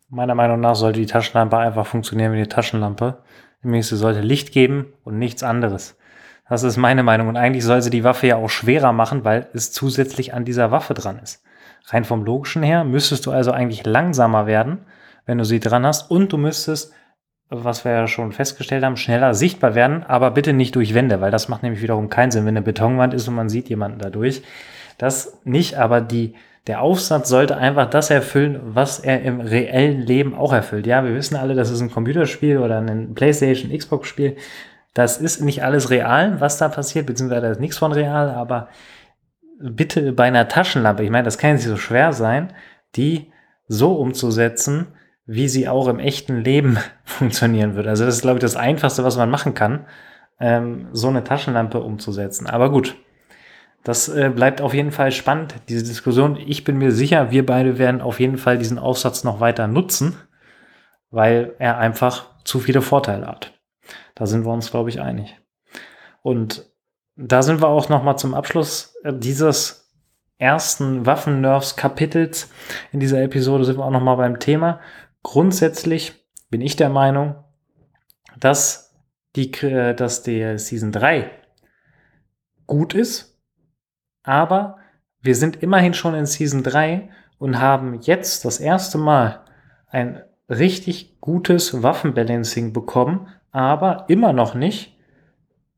Speaker 1: Meiner Meinung nach sollte die Taschenlampe einfach funktionieren wie eine Taschenlampe. Nämlich sie sollte Licht geben und nichts anderes. Das ist meine Meinung. Und eigentlich soll sie die Waffe ja auch schwerer machen, weil es zusätzlich an dieser Waffe dran ist. Rein vom Logischen her müsstest du also eigentlich langsamer werden, wenn du sie dran hast. Und du müsstest, was wir ja schon festgestellt haben, schneller sichtbar werden, aber bitte nicht durch Wände, weil das macht nämlich wiederum keinen Sinn, wenn eine Betonwand ist und man sieht jemanden dadurch. Das nicht, aber die, der Aufsatz sollte einfach das erfüllen, was er im reellen Leben auch erfüllt. Ja, wir wissen alle, das ist ein Computerspiel oder ein PlayStation, Xbox-Spiel. Das ist nicht alles real, was da passiert, beziehungsweise da ist nichts von real, aber bitte bei einer Taschenlampe, ich meine, das kann nicht so schwer sein, die so umzusetzen, wie sie auch im echten Leben funktionieren würde. Also das ist, glaube ich, das Einfachste, was man machen kann, ähm, so eine Taschenlampe umzusetzen. Aber gut, das äh, bleibt auf jeden Fall spannend, diese Diskussion. Ich bin mir sicher, wir beide werden auf jeden Fall diesen Aufsatz noch weiter nutzen, weil er einfach zu viele Vorteile hat. Da sind wir uns, glaube ich, einig. Und da sind wir auch noch mal zum Abschluss äh, dieses ersten Waffen-Nerfs-Kapitels in dieser Episode sind wir auch noch mal beim Thema. Grundsätzlich bin ich der Meinung, dass die, äh, dass der Season 3 gut ist, aber wir sind immerhin schon in Season 3 und haben jetzt das erste Mal ein richtig gutes Waffenbalancing bekommen, aber immer noch nicht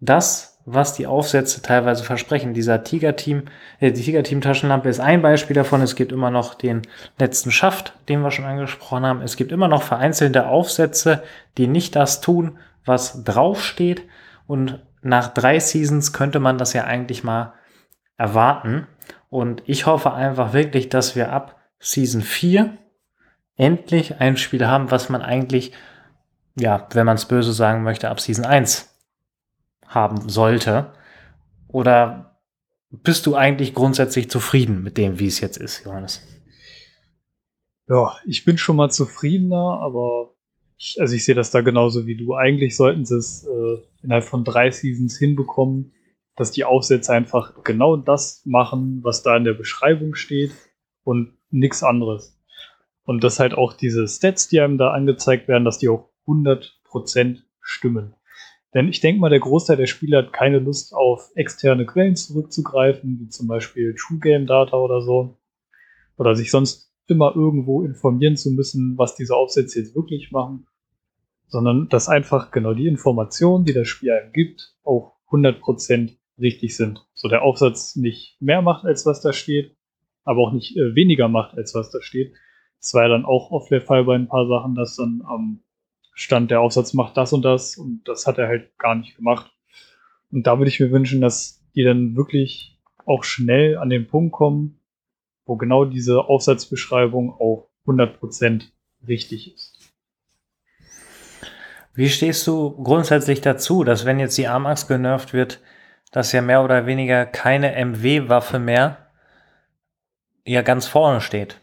Speaker 1: das, was die Aufsätze teilweise versprechen. Dieser Tiger-Team, äh, die Tiger-Team-Taschenlampe ist ein Beispiel davon. Es gibt immer noch den letzten Schaft, den wir schon angesprochen haben. Es gibt immer noch vereinzelte Aufsätze, die nicht das tun, was draufsteht. Und nach drei Seasons könnte man das ja eigentlich mal erwarten. Und ich hoffe einfach wirklich, dass wir ab Season 4 endlich ein Spiel haben, was man eigentlich, ja, wenn man es böse sagen möchte, ab Season 1 haben sollte. Oder bist du eigentlich grundsätzlich zufrieden mit dem, wie es jetzt ist, Johannes?
Speaker 2: Ja, ich bin schon mal zufriedener, aber ich, also ich sehe das da genauso wie du. Eigentlich sollten sie es äh, innerhalb von drei Seasons hinbekommen, dass die Aufsätze einfach genau das machen, was da in der Beschreibung steht und nichts anderes. Und dass halt auch diese Stats, die einem da angezeigt werden, dass die auch 100% stimmen. Denn ich denke mal, der Großteil der Spieler hat keine Lust auf externe Quellen zurückzugreifen, wie zum Beispiel True Game Data oder so. Oder sich sonst immer irgendwo informieren zu müssen, was diese Aufsätze jetzt wirklich machen. Sondern dass einfach genau die Informationen, die das Spiel einem gibt, auch 100% richtig sind. So der Aufsatz nicht mehr macht, als was da steht, aber auch nicht äh, weniger macht, als was da steht. Das war ja dann auch oft der Fall bei ein paar Sachen, dass dann am Stand der Aufsatz macht das und das und das hat er halt gar nicht gemacht. Und da würde ich mir wünschen, dass die dann wirklich auch schnell an den Punkt kommen, wo genau diese Aufsatzbeschreibung auch 100% richtig ist.
Speaker 1: Wie stehst du grundsätzlich dazu, dass wenn jetzt die Armax genervt wird, dass ja mehr oder weniger keine MW-Waffe mehr ja ganz vorne steht.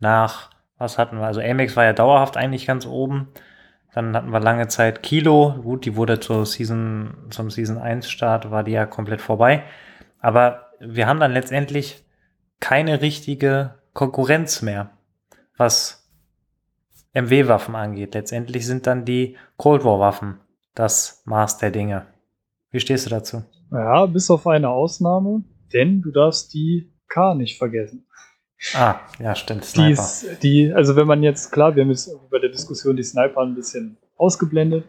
Speaker 1: Nach, was hatten wir? Also Amex war ja dauerhaft eigentlich ganz oben. Dann hatten wir lange Zeit Kilo. Gut, die wurde zur Season, zum Season 1 Start, war die ja komplett vorbei. Aber wir haben dann letztendlich keine richtige Konkurrenz mehr, was MW-Waffen angeht. Letztendlich sind dann die Cold War-Waffen das Maß der Dinge. Wie stehst du dazu?
Speaker 2: Ja, bis auf eine Ausnahme, denn du darfst die K nicht vergessen.
Speaker 1: Ah, ja, stimmt.
Speaker 2: Sniper. Die, ist, die, also wenn man jetzt, klar, wir haben jetzt bei der Diskussion die Sniper ein bisschen ausgeblendet.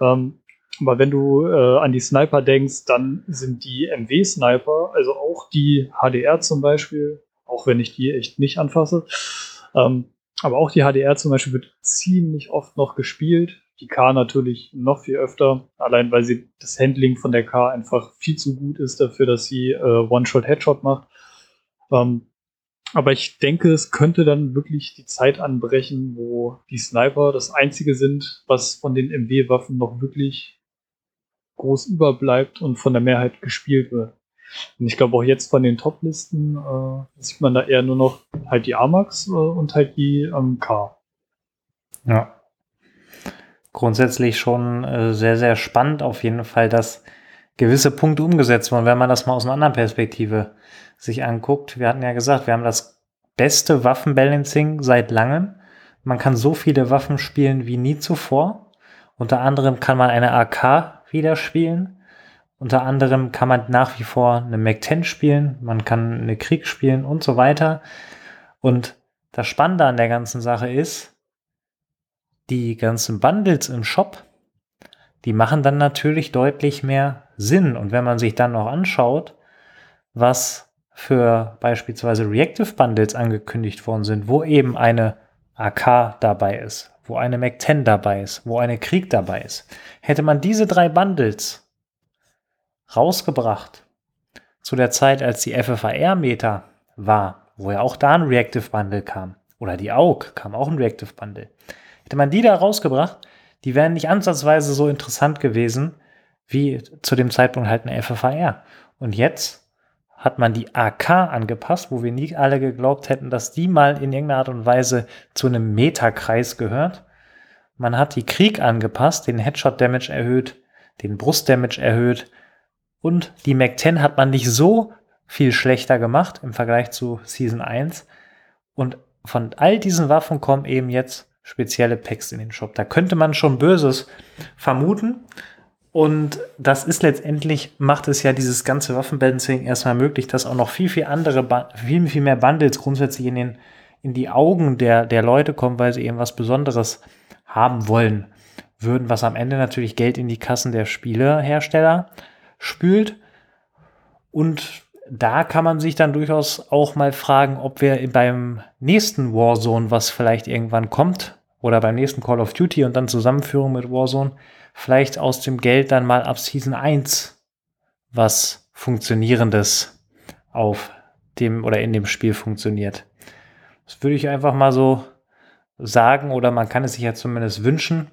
Speaker 2: Ähm, aber wenn du äh, an die Sniper denkst, dann sind die MW-Sniper, also auch die HDR zum Beispiel, auch wenn ich die echt nicht anfasse, ähm, aber auch die HDR zum Beispiel wird ziemlich oft noch gespielt die K natürlich noch viel öfter, allein weil sie das Handling von der K einfach viel zu gut ist dafür, dass sie äh, One-Shot-Headshot macht. Ähm, aber ich denke, es könnte dann wirklich die Zeit anbrechen, wo die Sniper das einzige sind, was von den MW-Waffen noch wirklich groß überbleibt und von der Mehrheit gespielt wird. Und ich glaube auch jetzt von den Top-Listen äh, sieht man da eher nur noch halt die Amax äh, und halt die ähm, K.
Speaker 1: Ja, grundsätzlich schon äh, sehr, sehr spannend auf jeden Fall, dass gewisse Punkte umgesetzt wurden, wenn man das mal aus einer anderen Perspektive sich anguckt. Wir hatten ja gesagt, wir haben das beste Waffenbalancing seit langem. Man kann so viele Waffen spielen wie nie zuvor. Unter anderem kann man eine AK wieder spielen. Unter anderem kann man nach wie vor eine Mac-10 spielen, man kann eine Krieg spielen und so weiter. Und das Spannende an der ganzen Sache ist, die ganzen Bundles im Shop, die machen dann natürlich deutlich mehr Sinn. Und wenn man sich dann noch anschaut, was für beispielsweise Reactive Bundles angekündigt worden sind, wo eben eine AK dabei ist, wo eine Mac 10 dabei ist, wo eine Krieg dabei ist, hätte man diese drei Bundles rausgebracht zu der Zeit, als die FFAR-Meter war, wo ja auch da ein Reactive Bundle kam, oder die AUG kam auch ein Reactive Bundle, Hätte man die da rausgebracht, die wären nicht ansatzweise so interessant gewesen wie zu dem Zeitpunkt halt eine FFAR. Und jetzt hat man die AK angepasst, wo wir nie alle geglaubt hätten, dass die mal in irgendeiner Art und Weise zu einem Metakreis gehört. Man hat die Krieg angepasst, den Headshot Damage erhöht, den Brust Damage erhöht und die Mac 10 hat man nicht so viel schlechter gemacht im Vergleich zu Season 1. Und von all diesen Waffen kommen eben jetzt spezielle Packs in den Shop. Da könnte man schon Böses vermuten. Und das ist letztendlich, macht es ja dieses ganze Waffenbalancing erstmal möglich, dass auch noch viel, viel andere, viel, viel mehr Bundles grundsätzlich in, den, in die Augen der, der Leute kommen, weil sie eben was Besonderes haben wollen würden, was am Ende natürlich Geld in die Kassen der Spielehersteller spült. Und da kann man sich dann durchaus auch mal fragen, ob wir beim nächsten Warzone, was vielleicht irgendwann kommt, oder beim nächsten Call of Duty und dann Zusammenführung mit Warzone, vielleicht aus dem Geld dann mal ab Season 1 was Funktionierendes auf dem oder in dem Spiel funktioniert. Das würde ich einfach mal so sagen oder man kann es sich ja zumindest wünschen.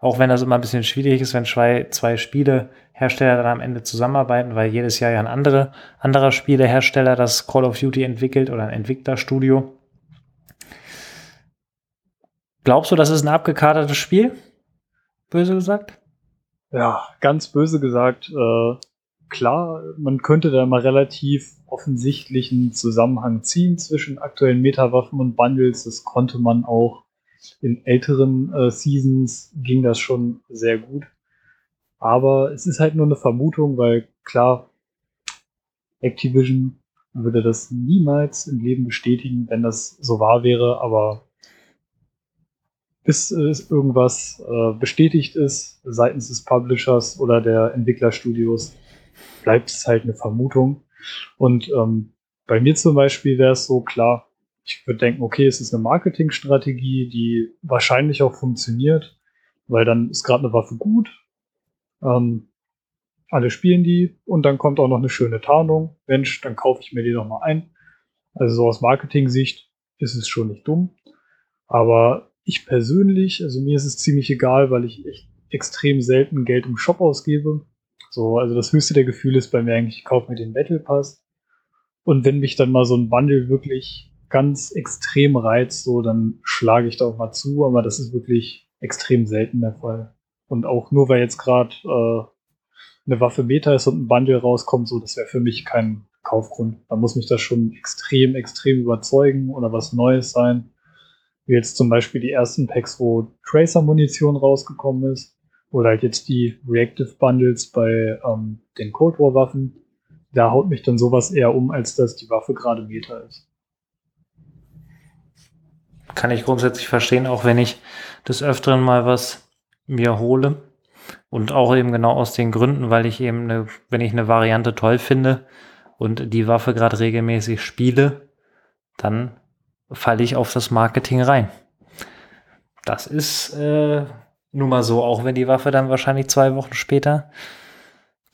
Speaker 1: Auch wenn das immer ein bisschen schwierig ist, wenn zwei, zwei Spielehersteller dann am Ende zusammenarbeiten, weil jedes Jahr ja ein andere, anderer Spielehersteller das Call of Duty entwickelt oder ein Entwicklerstudio. Glaubst du, das ist ein abgekatertes Spiel? Böse gesagt?
Speaker 2: Ja, ganz böse gesagt. Äh, klar, man könnte da mal relativ offensichtlichen Zusammenhang ziehen zwischen aktuellen Metawaffen und Bundles. Das konnte man auch in älteren äh, Seasons ging das schon sehr gut. Aber es ist halt nur eine Vermutung, weil klar, Activision würde das niemals im Leben bestätigen, wenn das so wahr wäre, aber bis äh, irgendwas äh, bestätigt ist seitens des Publishers oder der Entwicklerstudios, bleibt es halt eine Vermutung. Und ähm, bei mir zum Beispiel wäre es so klar, ich würde denken, okay, es ist eine Marketingstrategie, die wahrscheinlich auch funktioniert, weil dann ist gerade eine Waffe gut. Ähm, alle spielen die und dann kommt auch noch eine schöne Tarnung. Mensch, dann kaufe ich mir die nochmal ein. Also so aus Marketing-Sicht ist es schon nicht dumm. Aber ich persönlich, also mir ist es ziemlich egal, weil ich echt extrem selten Geld im Shop ausgebe. So, also das höchste der Gefühle ist bei mir eigentlich, ich kaufe mir den Battle Pass. Und wenn mich dann mal so ein Bundle wirklich ganz extrem reizt, so, dann schlage ich da auch mal zu, aber das ist wirklich extrem selten der Fall. Und auch nur weil jetzt gerade äh, eine Waffe Meta ist und ein Bundle rauskommt, so, das wäre für mich kein Kaufgrund. Da muss mich das schon extrem, extrem überzeugen oder was Neues sein. Wie jetzt zum Beispiel die ersten Packs, wo Tracer-Munition rausgekommen ist. Oder halt jetzt die Reactive Bundles bei ähm, den Cold War-Waffen. Da haut mich dann sowas eher um, als dass die Waffe gerade Meta ist
Speaker 1: kann ich grundsätzlich verstehen, auch wenn ich des Öfteren mal was mir hole. Und auch eben genau aus den Gründen, weil ich eben, eine, wenn ich eine Variante toll finde und die Waffe gerade regelmäßig spiele, dann falle ich auf das Marketing rein. Das ist äh, nun mal so, auch wenn die Waffe dann wahrscheinlich zwei Wochen später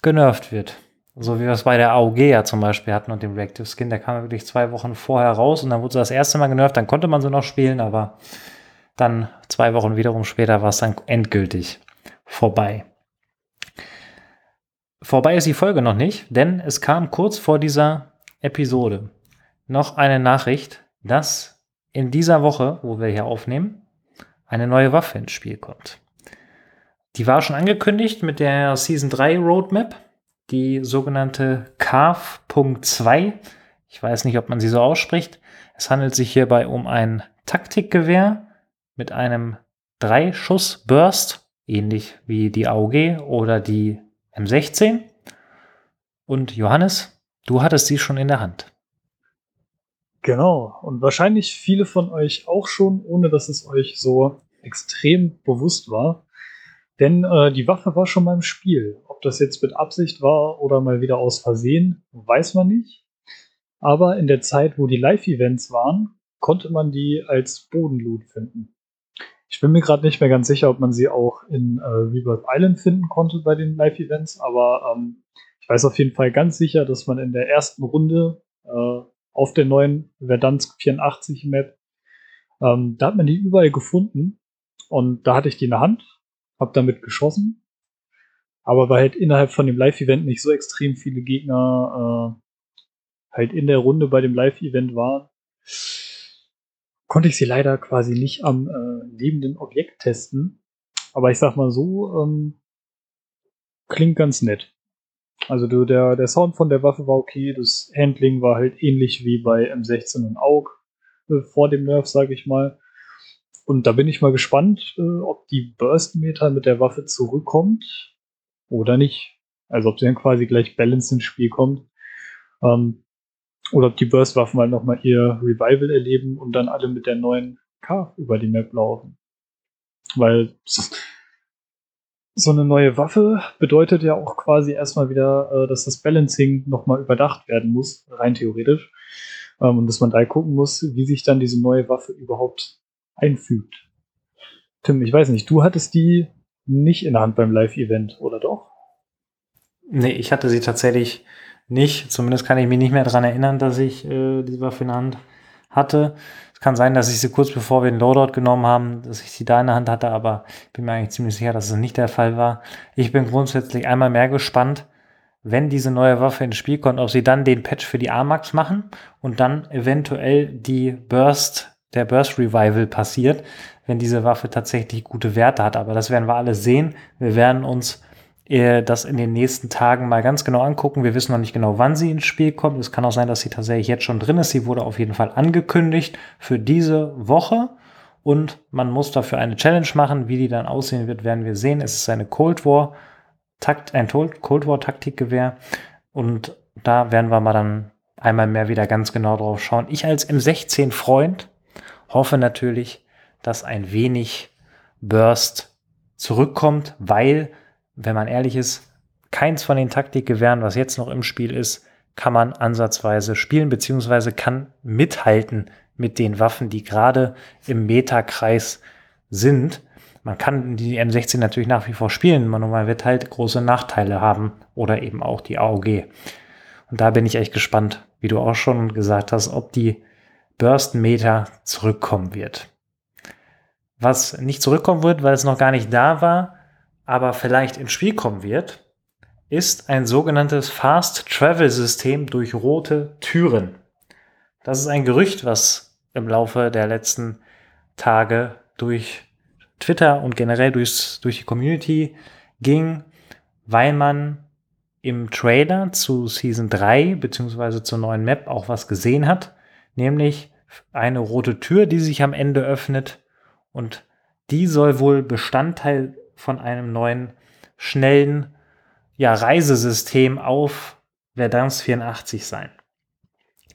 Speaker 1: genervt wird. So wie wir es bei der AOG ja zum Beispiel hatten und dem Reactive Skin, der kam wirklich zwei Wochen vorher raus und dann wurde sie das erste Mal genervt, dann konnte man sie noch spielen, aber dann zwei Wochen wiederum später war es dann endgültig vorbei. Vorbei ist die Folge noch nicht, denn es kam kurz vor dieser Episode noch eine Nachricht, dass in dieser Woche, wo wir hier aufnehmen, eine neue Waffe ins Spiel kommt. Die war schon angekündigt mit der Season 3 Roadmap, die sogenannte CARF.2. Ich weiß nicht, ob man sie so ausspricht. Es handelt sich hierbei um ein Taktikgewehr mit einem Drei-Schuss-Burst, ähnlich wie die AOG oder die M16. Und Johannes, du hattest sie schon in der Hand.
Speaker 2: Genau. Und wahrscheinlich viele von euch auch schon, ohne dass es euch so extrem bewusst war. Denn äh, die Waffe war schon mal im Spiel. Ob das jetzt mit Absicht war oder mal wieder aus Versehen, weiß man nicht. Aber in der Zeit, wo die Live-Events waren, konnte man die als Bodenloot finden. Ich bin mir gerade nicht mehr ganz sicher, ob man sie auch in äh, Rebirth Island finden konnte bei den Live-Events, aber ähm, ich weiß auf jeden Fall ganz sicher, dass man in der ersten Runde äh, auf der neuen Verdansk 84 Map, ähm, da hat man die überall gefunden und da hatte ich die in der Hand, hab damit geschossen, aber weil halt innerhalb von dem Live-Event nicht so extrem viele Gegner äh, halt in der Runde bei dem Live-Event waren, konnte ich sie leider quasi nicht am äh, lebenden Objekt testen. Aber ich sag mal so, ähm, klingt ganz nett. Also du, der, der Sound von der Waffe war okay, das Handling war halt ähnlich wie bei M16 und AUG äh, vor dem Nerf, sage ich mal. Und da bin ich mal gespannt, äh, ob die Burst-Meter mit der Waffe zurückkommt oder nicht. Also ob sie dann quasi gleich Balance ins Spiel kommt. Ähm, oder ob die Burst-Waffen halt nochmal ihr Revival erleben und dann alle mit der neuen K über die Map laufen. Weil so eine neue Waffe bedeutet ja auch quasi erstmal wieder, äh, dass das Balancing nochmal überdacht werden muss, rein theoretisch. Ähm, und dass man da gucken muss, wie sich dann diese neue Waffe überhaupt einfügt. Tim, ich weiß nicht, du hattest die nicht in der Hand beim Live-Event, oder doch?
Speaker 1: Nee, ich hatte sie tatsächlich nicht. Zumindest kann ich mich nicht mehr daran erinnern, dass ich äh, diese Waffe in der Hand. Es kann sein, dass ich sie kurz bevor wir den Loadout genommen haben, dass ich sie da in der Hand hatte, aber ich bin mir eigentlich ziemlich sicher, dass es nicht der Fall war. Ich bin grundsätzlich einmal mehr gespannt, wenn diese neue Waffe ins Spiel kommt, ob sie dann den Patch für die AMAX machen und dann eventuell die Burst, der Burst Revival passiert, wenn diese Waffe tatsächlich gute Werte hat. Aber das werden wir alle sehen. Wir werden uns das in den nächsten Tagen mal ganz genau angucken. Wir wissen noch nicht genau, wann sie ins Spiel kommt. Es kann auch sein, dass sie tatsächlich jetzt schon drin ist. Sie wurde auf jeden Fall angekündigt für diese Woche und man muss dafür eine Challenge machen. Wie die dann aussehen wird, werden wir sehen. Es ist eine Cold War Takt, ein Cold War Taktikgewehr und da werden wir mal dann einmal mehr wieder ganz genau drauf schauen. Ich als M16 Freund hoffe natürlich, dass ein wenig Burst zurückkommt, weil wenn man ehrlich ist, keins von den Taktikgewehren, was jetzt noch im Spiel ist, kann man ansatzweise spielen, beziehungsweise kann mithalten mit den Waffen, die gerade im Metakreis sind. Man kann die M16 natürlich nach wie vor spielen, man wird halt große Nachteile haben oder eben auch die AOG. Und da bin ich echt gespannt, wie du auch schon gesagt hast, ob die Burst-Meter zurückkommen wird. Was nicht zurückkommen wird, weil es noch gar nicht da war, aber vielleicht ins Spiel kommen wird, ist ein sogenanntes Fast Travel System durch rote Türen. Das ist ein Gerücht, was im Laufe der letzten Tage durch Twitter und generell durchs, durch die Community ging, weil man im Trailer zu Season 3 beziehungsweise zur neuen Map auch was gesehen hat, nämlich eine rote Tür, die sich am Ende öffnet und die soll wohl Bestandteil von einem neuen, schnellen ja, Reisesystem auf Verdance 84 sein.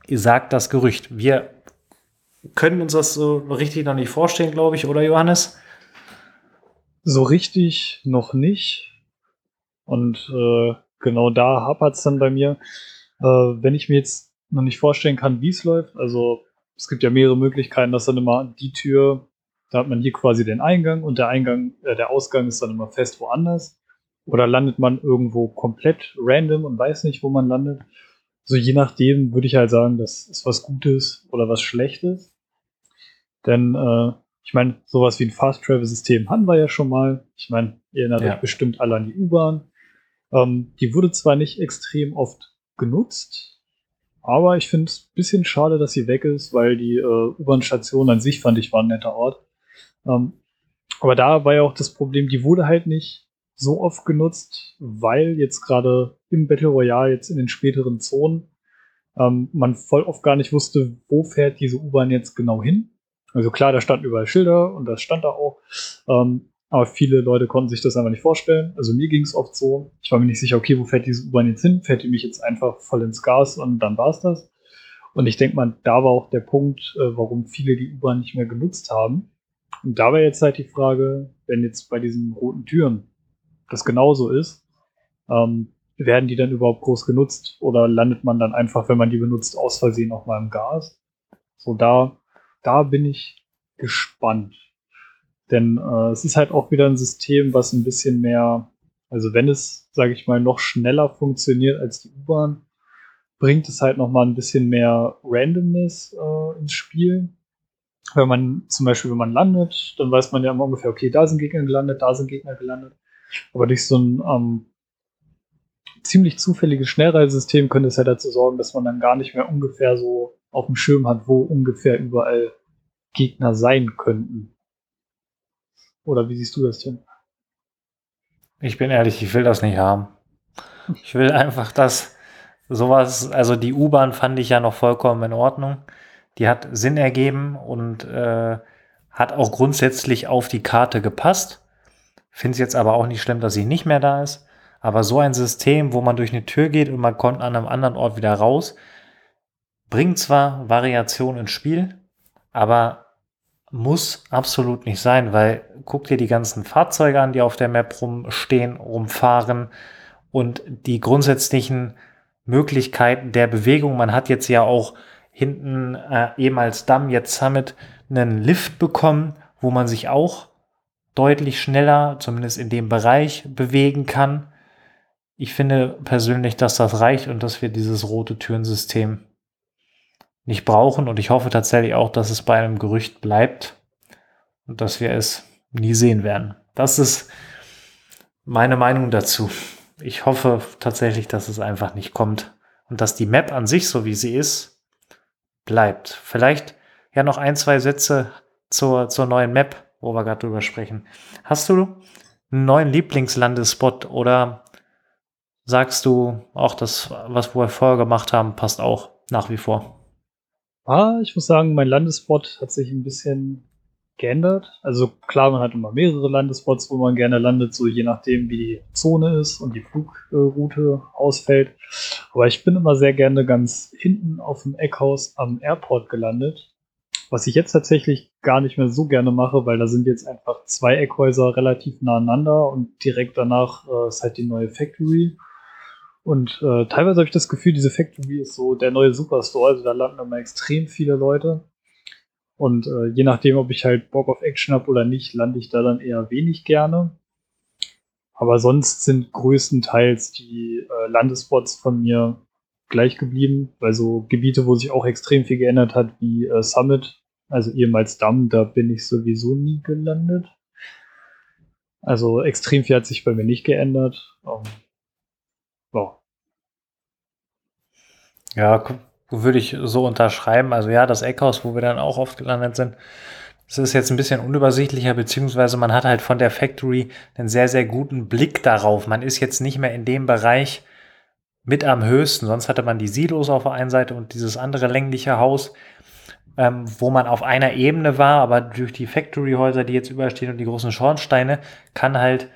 Speaker 1: Ihr sagt das Gerücht. Wir können uns das so richtig noch nicht vorstellen, glaube ich, oder Johannes?
Speaker 2: So richtig noch nicht. Und äh, genau da hapert es dann bei mir. Äh, wenn ich mir jetzt noch nicht vorstellen kann, wie es läuft, also es gibt ja mehrere Möglichkeiten, dass dann immer die Tür da hat man hier quasi den Eingang und der Eingang, äh, der Ausgang ist dann immer fest woanders. Oder landet man irgendwo komplett random und weiß nicht, wo man landet. So je nachdem würde ich halt sagen, das ist was Gutes oder was Schlechtes. Denn äh, ich meine, sowas wie ein Fast-Travel-System hatten wir ja schon mal. Ich meine, ihr erinnert ja. euch bestimmt alle an die U-Bahn. Ähm, die wurde zwar nicht extrem oft genutzt, aber ich finde es ein bisschen schade, dass sie weg ist, weil die äh, U-Bahn-Station an sich fand ich war ein netter Ort. Ähm, aber da war ja auch das Problem, die wurde halt nicht so oft genutzt, weil jetzt gerade im Battle Royale, jetzt in den späteren Zonen, ähm, man voll oft gar nicht wusste, wo fährt diese U-Bahn jetzt genau hin. Also klar, da standen überall Schilder und das stand da auch. Ähm, aber viele Leute konnten sich das einfach nicht vorstellen. Also mir ging es oft so. Ich war mir nicht sicher, okay, wo fährt diese U-Bahn jetzt hin? Fährt die mich jetzt einfach voll ins Gas und dann war es das? Und ich denke mal, da war auch der Punkt, äh, warum viele die U-Bahn nicht mehr genutzt haben. Und da wäre jetzt halt die Frage, wenn jetzt bei diesen roten Türen das genauso ist, ähm, werden die dann überhaupt groß genutzt oder landet man dann einfach, wenn man die benutzt, aus Versehen auch mal im Gas? So, da, da bin ich gespannt. Denn äh, es ist halt auch wieder ein System, was ein bisschen mehr, also wenn es, sage ich mal, noch schneller funktioniert als die U-Bahn, bringt es halt noch mal ein bisschen mehr Randomness äh, ins Spiel. Wenn man zum Beispiel, wenn man landet, dann weiß man ja immer ungefähr, okay, da sind Gegner gelandet, da sind Gegner gelandet. Aber durch so ein ähm, ziemlich zufälliges Schnellreisesystem könnte es ja dazu sorgen, dass man dann gar nicht mehr ungefähr so auf dem Schirm hat, wo ungefähr überall Gegner sein könnten. Oder wie siehst du das, Tim?
Speaker 1: Ich bin ehrlich, ich will das nicht haben. Ich will einfach, dass sowas, also die U-Bahn fand ich ja noch vollkommen in Ordnung. Die hat Sinn ergeben und äh, hat auch grundsätzlich auf die Karte gepasst. Finde es jetzt aber auch nicht schlimm, dass sie nicht mehr da ist. Aber so ein System, wo man durch eine Tür geht und man kommt an einem anderen Ort wieder raus, bringt zwar Variation ins Spiel, aber muss absolut nicht sein, weil guck dir die ganzen Fahrzeuge an, die auf der Map rumstehen, rumfahren und die grundsätzlichen Möglichkeiten der Bewegung. Man hat jetzt ja auch hinten äh, eben als Damm jetzt Summit einen Lift bekommen, wo man sich auch deutlich schneller, zumindest in dem Bereich, bewegen kann. Ich finde persönlich, dass das reicht und dass wir dieses rote Türensystem nicht brauchen. Und ich hoffe tatsächlich auch, dass es bei einem Gerücht bleibt und dass wir es nie sehen werden. Das ist meine Meinung dazu. Ich hoffe tatsächlich, dass es einfach nicht kommt und dass die Map an sich, so wie sie ist, bleibt. Vielleicht ja noch ein, zwei Sätze zur, zur neuen Map, wo wir gerade drüber sprechen. Hast du einen neuen Lieblingslandespot oder sagst du auch das, was wir vorher gemacht haben, passt auch nach wie vor?
Speaker 2: Ah, ich muss sagen, mein Landespot hat sich ein bisschen geändert. Also klar, man hat immer mehrere Landespots, wo man gerne landet, so je nachdem, wie die Zone ist und die Flugroute ausfällt. Aber ich bin immer sehr gerne ganz hinten auf dem Eckhaus am Airport gelandet. Was ich jetzt tatsächlich gar nicht mehr so gerne mache, weil da sind jetzt einfach zwei Eckhäuser relativ nah aneinander und direkt danach äh, ist halt die neue Factory. Und äh, teilweise habe ich das Gefühl, diese Factory ist so der neue Superstore. Also da landen immer extrem viele Leute. Und äh, je nachdem, ob ich halt Bock auf Action habe oder nicht, lande ich da dann eher wenig gerne. Aber sonst sind größtenteils die äh, Landespots von mir gleich geblieben, weil so Gebiete, wo sich auch extrem viel geändert hat, wie äh, Summit, also ehemals Damm, da bin ich sowieso nie gelandet. Also extrem viel hat sich bei mir nicht geändert. Um, ähm,
Speaker 1: so. Ja, würde ich so unterschreiben. Also ja, das Eckhaus, wo wir dann auch oft gelandet sind, das ist jetzt ein bisschen unübersichtlicher, beziehungsweise man hat halt von der Factory einen sehr, sehr guten Blick darauf. Man ist jetzt nicht mehr in dem Bereich mit am höchsten. Sonst hatte man die Silos auf der einen Seite und dieses andere längliche Haus, ähm, wo man auf einer Ebene war, aber durch die Factory-Häuser, die jetzt überstehen und die großen Schornsteine, kann halt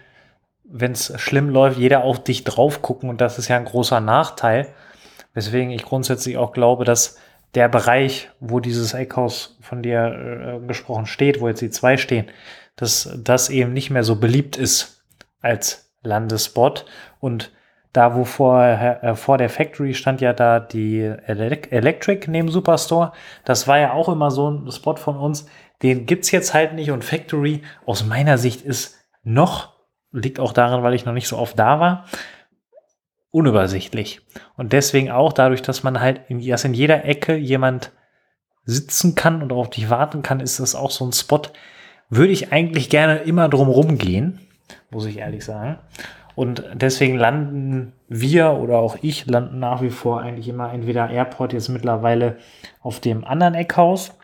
Speaker 1: wenn es schlimm läuft, jeder auf dich drauf gucken und das ist ja ein großer Nachteil. Weswegen ich grundsätzlich auch glaube, dass der Bereich, wo dieses Eckhaus von dir äh, gesprochen steht, wo jetzt die zwei stehen, dass das eben nicht mehr so beliebt ist als Landespot. Und da, wo vor, äh, vor der Factory stand ja da die Electric neben Superstore. Das war ja auch immer so ein Spot von uns. Den gibt's jetzt halt nicht und Factory aus meiner Sicht ist noch liegt auch daran, weil ich noch nicht so oft da war, unübersichtlich. Und deswegen auch dadurch, dass man halt, in, dass in jeder Ecke jemand sitzen kann und auf dich warten kann, ist das auch so ein Spot, würde ich eigentlich gerne immer drum gehen, muss ich ehrlich sagen. Und deswegen landen wir oder auch ich landen nach wie vor eigentlich immer entweder Airport jetzt mittlerweile auf dem anderen Eckhaus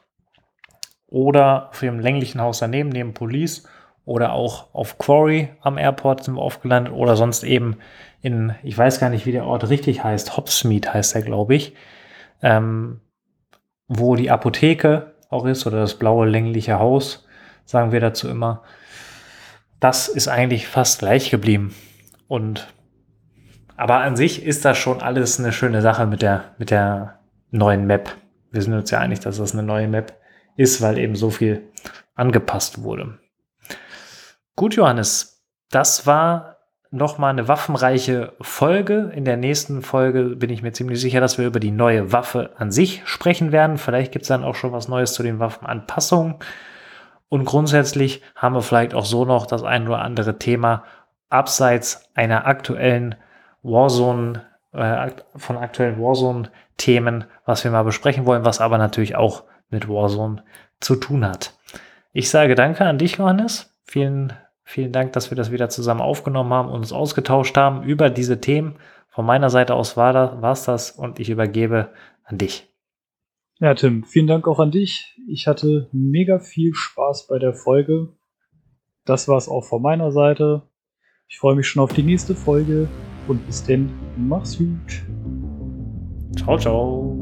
Speaker 1: oder auf dem länglichen Haus daneben, neben Police oder auch auf Quarry am Airport sind wir aufgelandet oder sonst eben in, ich weiß gar nicht, wie der Ort richtig heißt, Hopsmead heißt er, glaube ich, ähm, wo die Apotheke auch ist oder das blaue längliche Haus, sagen wir dazu immer. Das ist eigentlich fast gleich geblieben. Und aber an sich ist das schon alles eine schöne Sache mit der, mit der neuen Map. Wir sind uns ja einig, dass das eine neue Map ist, weil eben so viel angepasst wurde. Gut, Johannes, das war nochmal eine waffenreiche Folge. In der nächsten Folge bin ich mir ziemlich sicher, dass wir über die neue Waffe an sich sprechen werden. Vielleicht gibt es dann auch schon was Neues zu den Waffenanpassungen. Und grundsätzlich haben wir vielleicht auch so noch das ein oder andere Thema abseits einer aktuellen Warzone, äh, von aktuellen Warzone-Themen, was wir mal besprechen wollen, was aber natürlich auch mit Warzone zu tun hat. Ich sage danke an dich, Johannes. Vielen, vielen Dank, dass wir das wieder zusammen aufgenommen haben und uns ausgetauscht haben über diese Themen. Von meiner Seite aus war es das und ich übergebe an dich.
Speaker 2: Ja, Tim, vielen Dank auch an dich. Ich hatte mega viel Spaß bei der Folge. Das war es auch von meiner Seite. Ich freue mich schon auf die nächste Folge und bis denn, mach's gut.
Speaker 1: Ciao, ciao.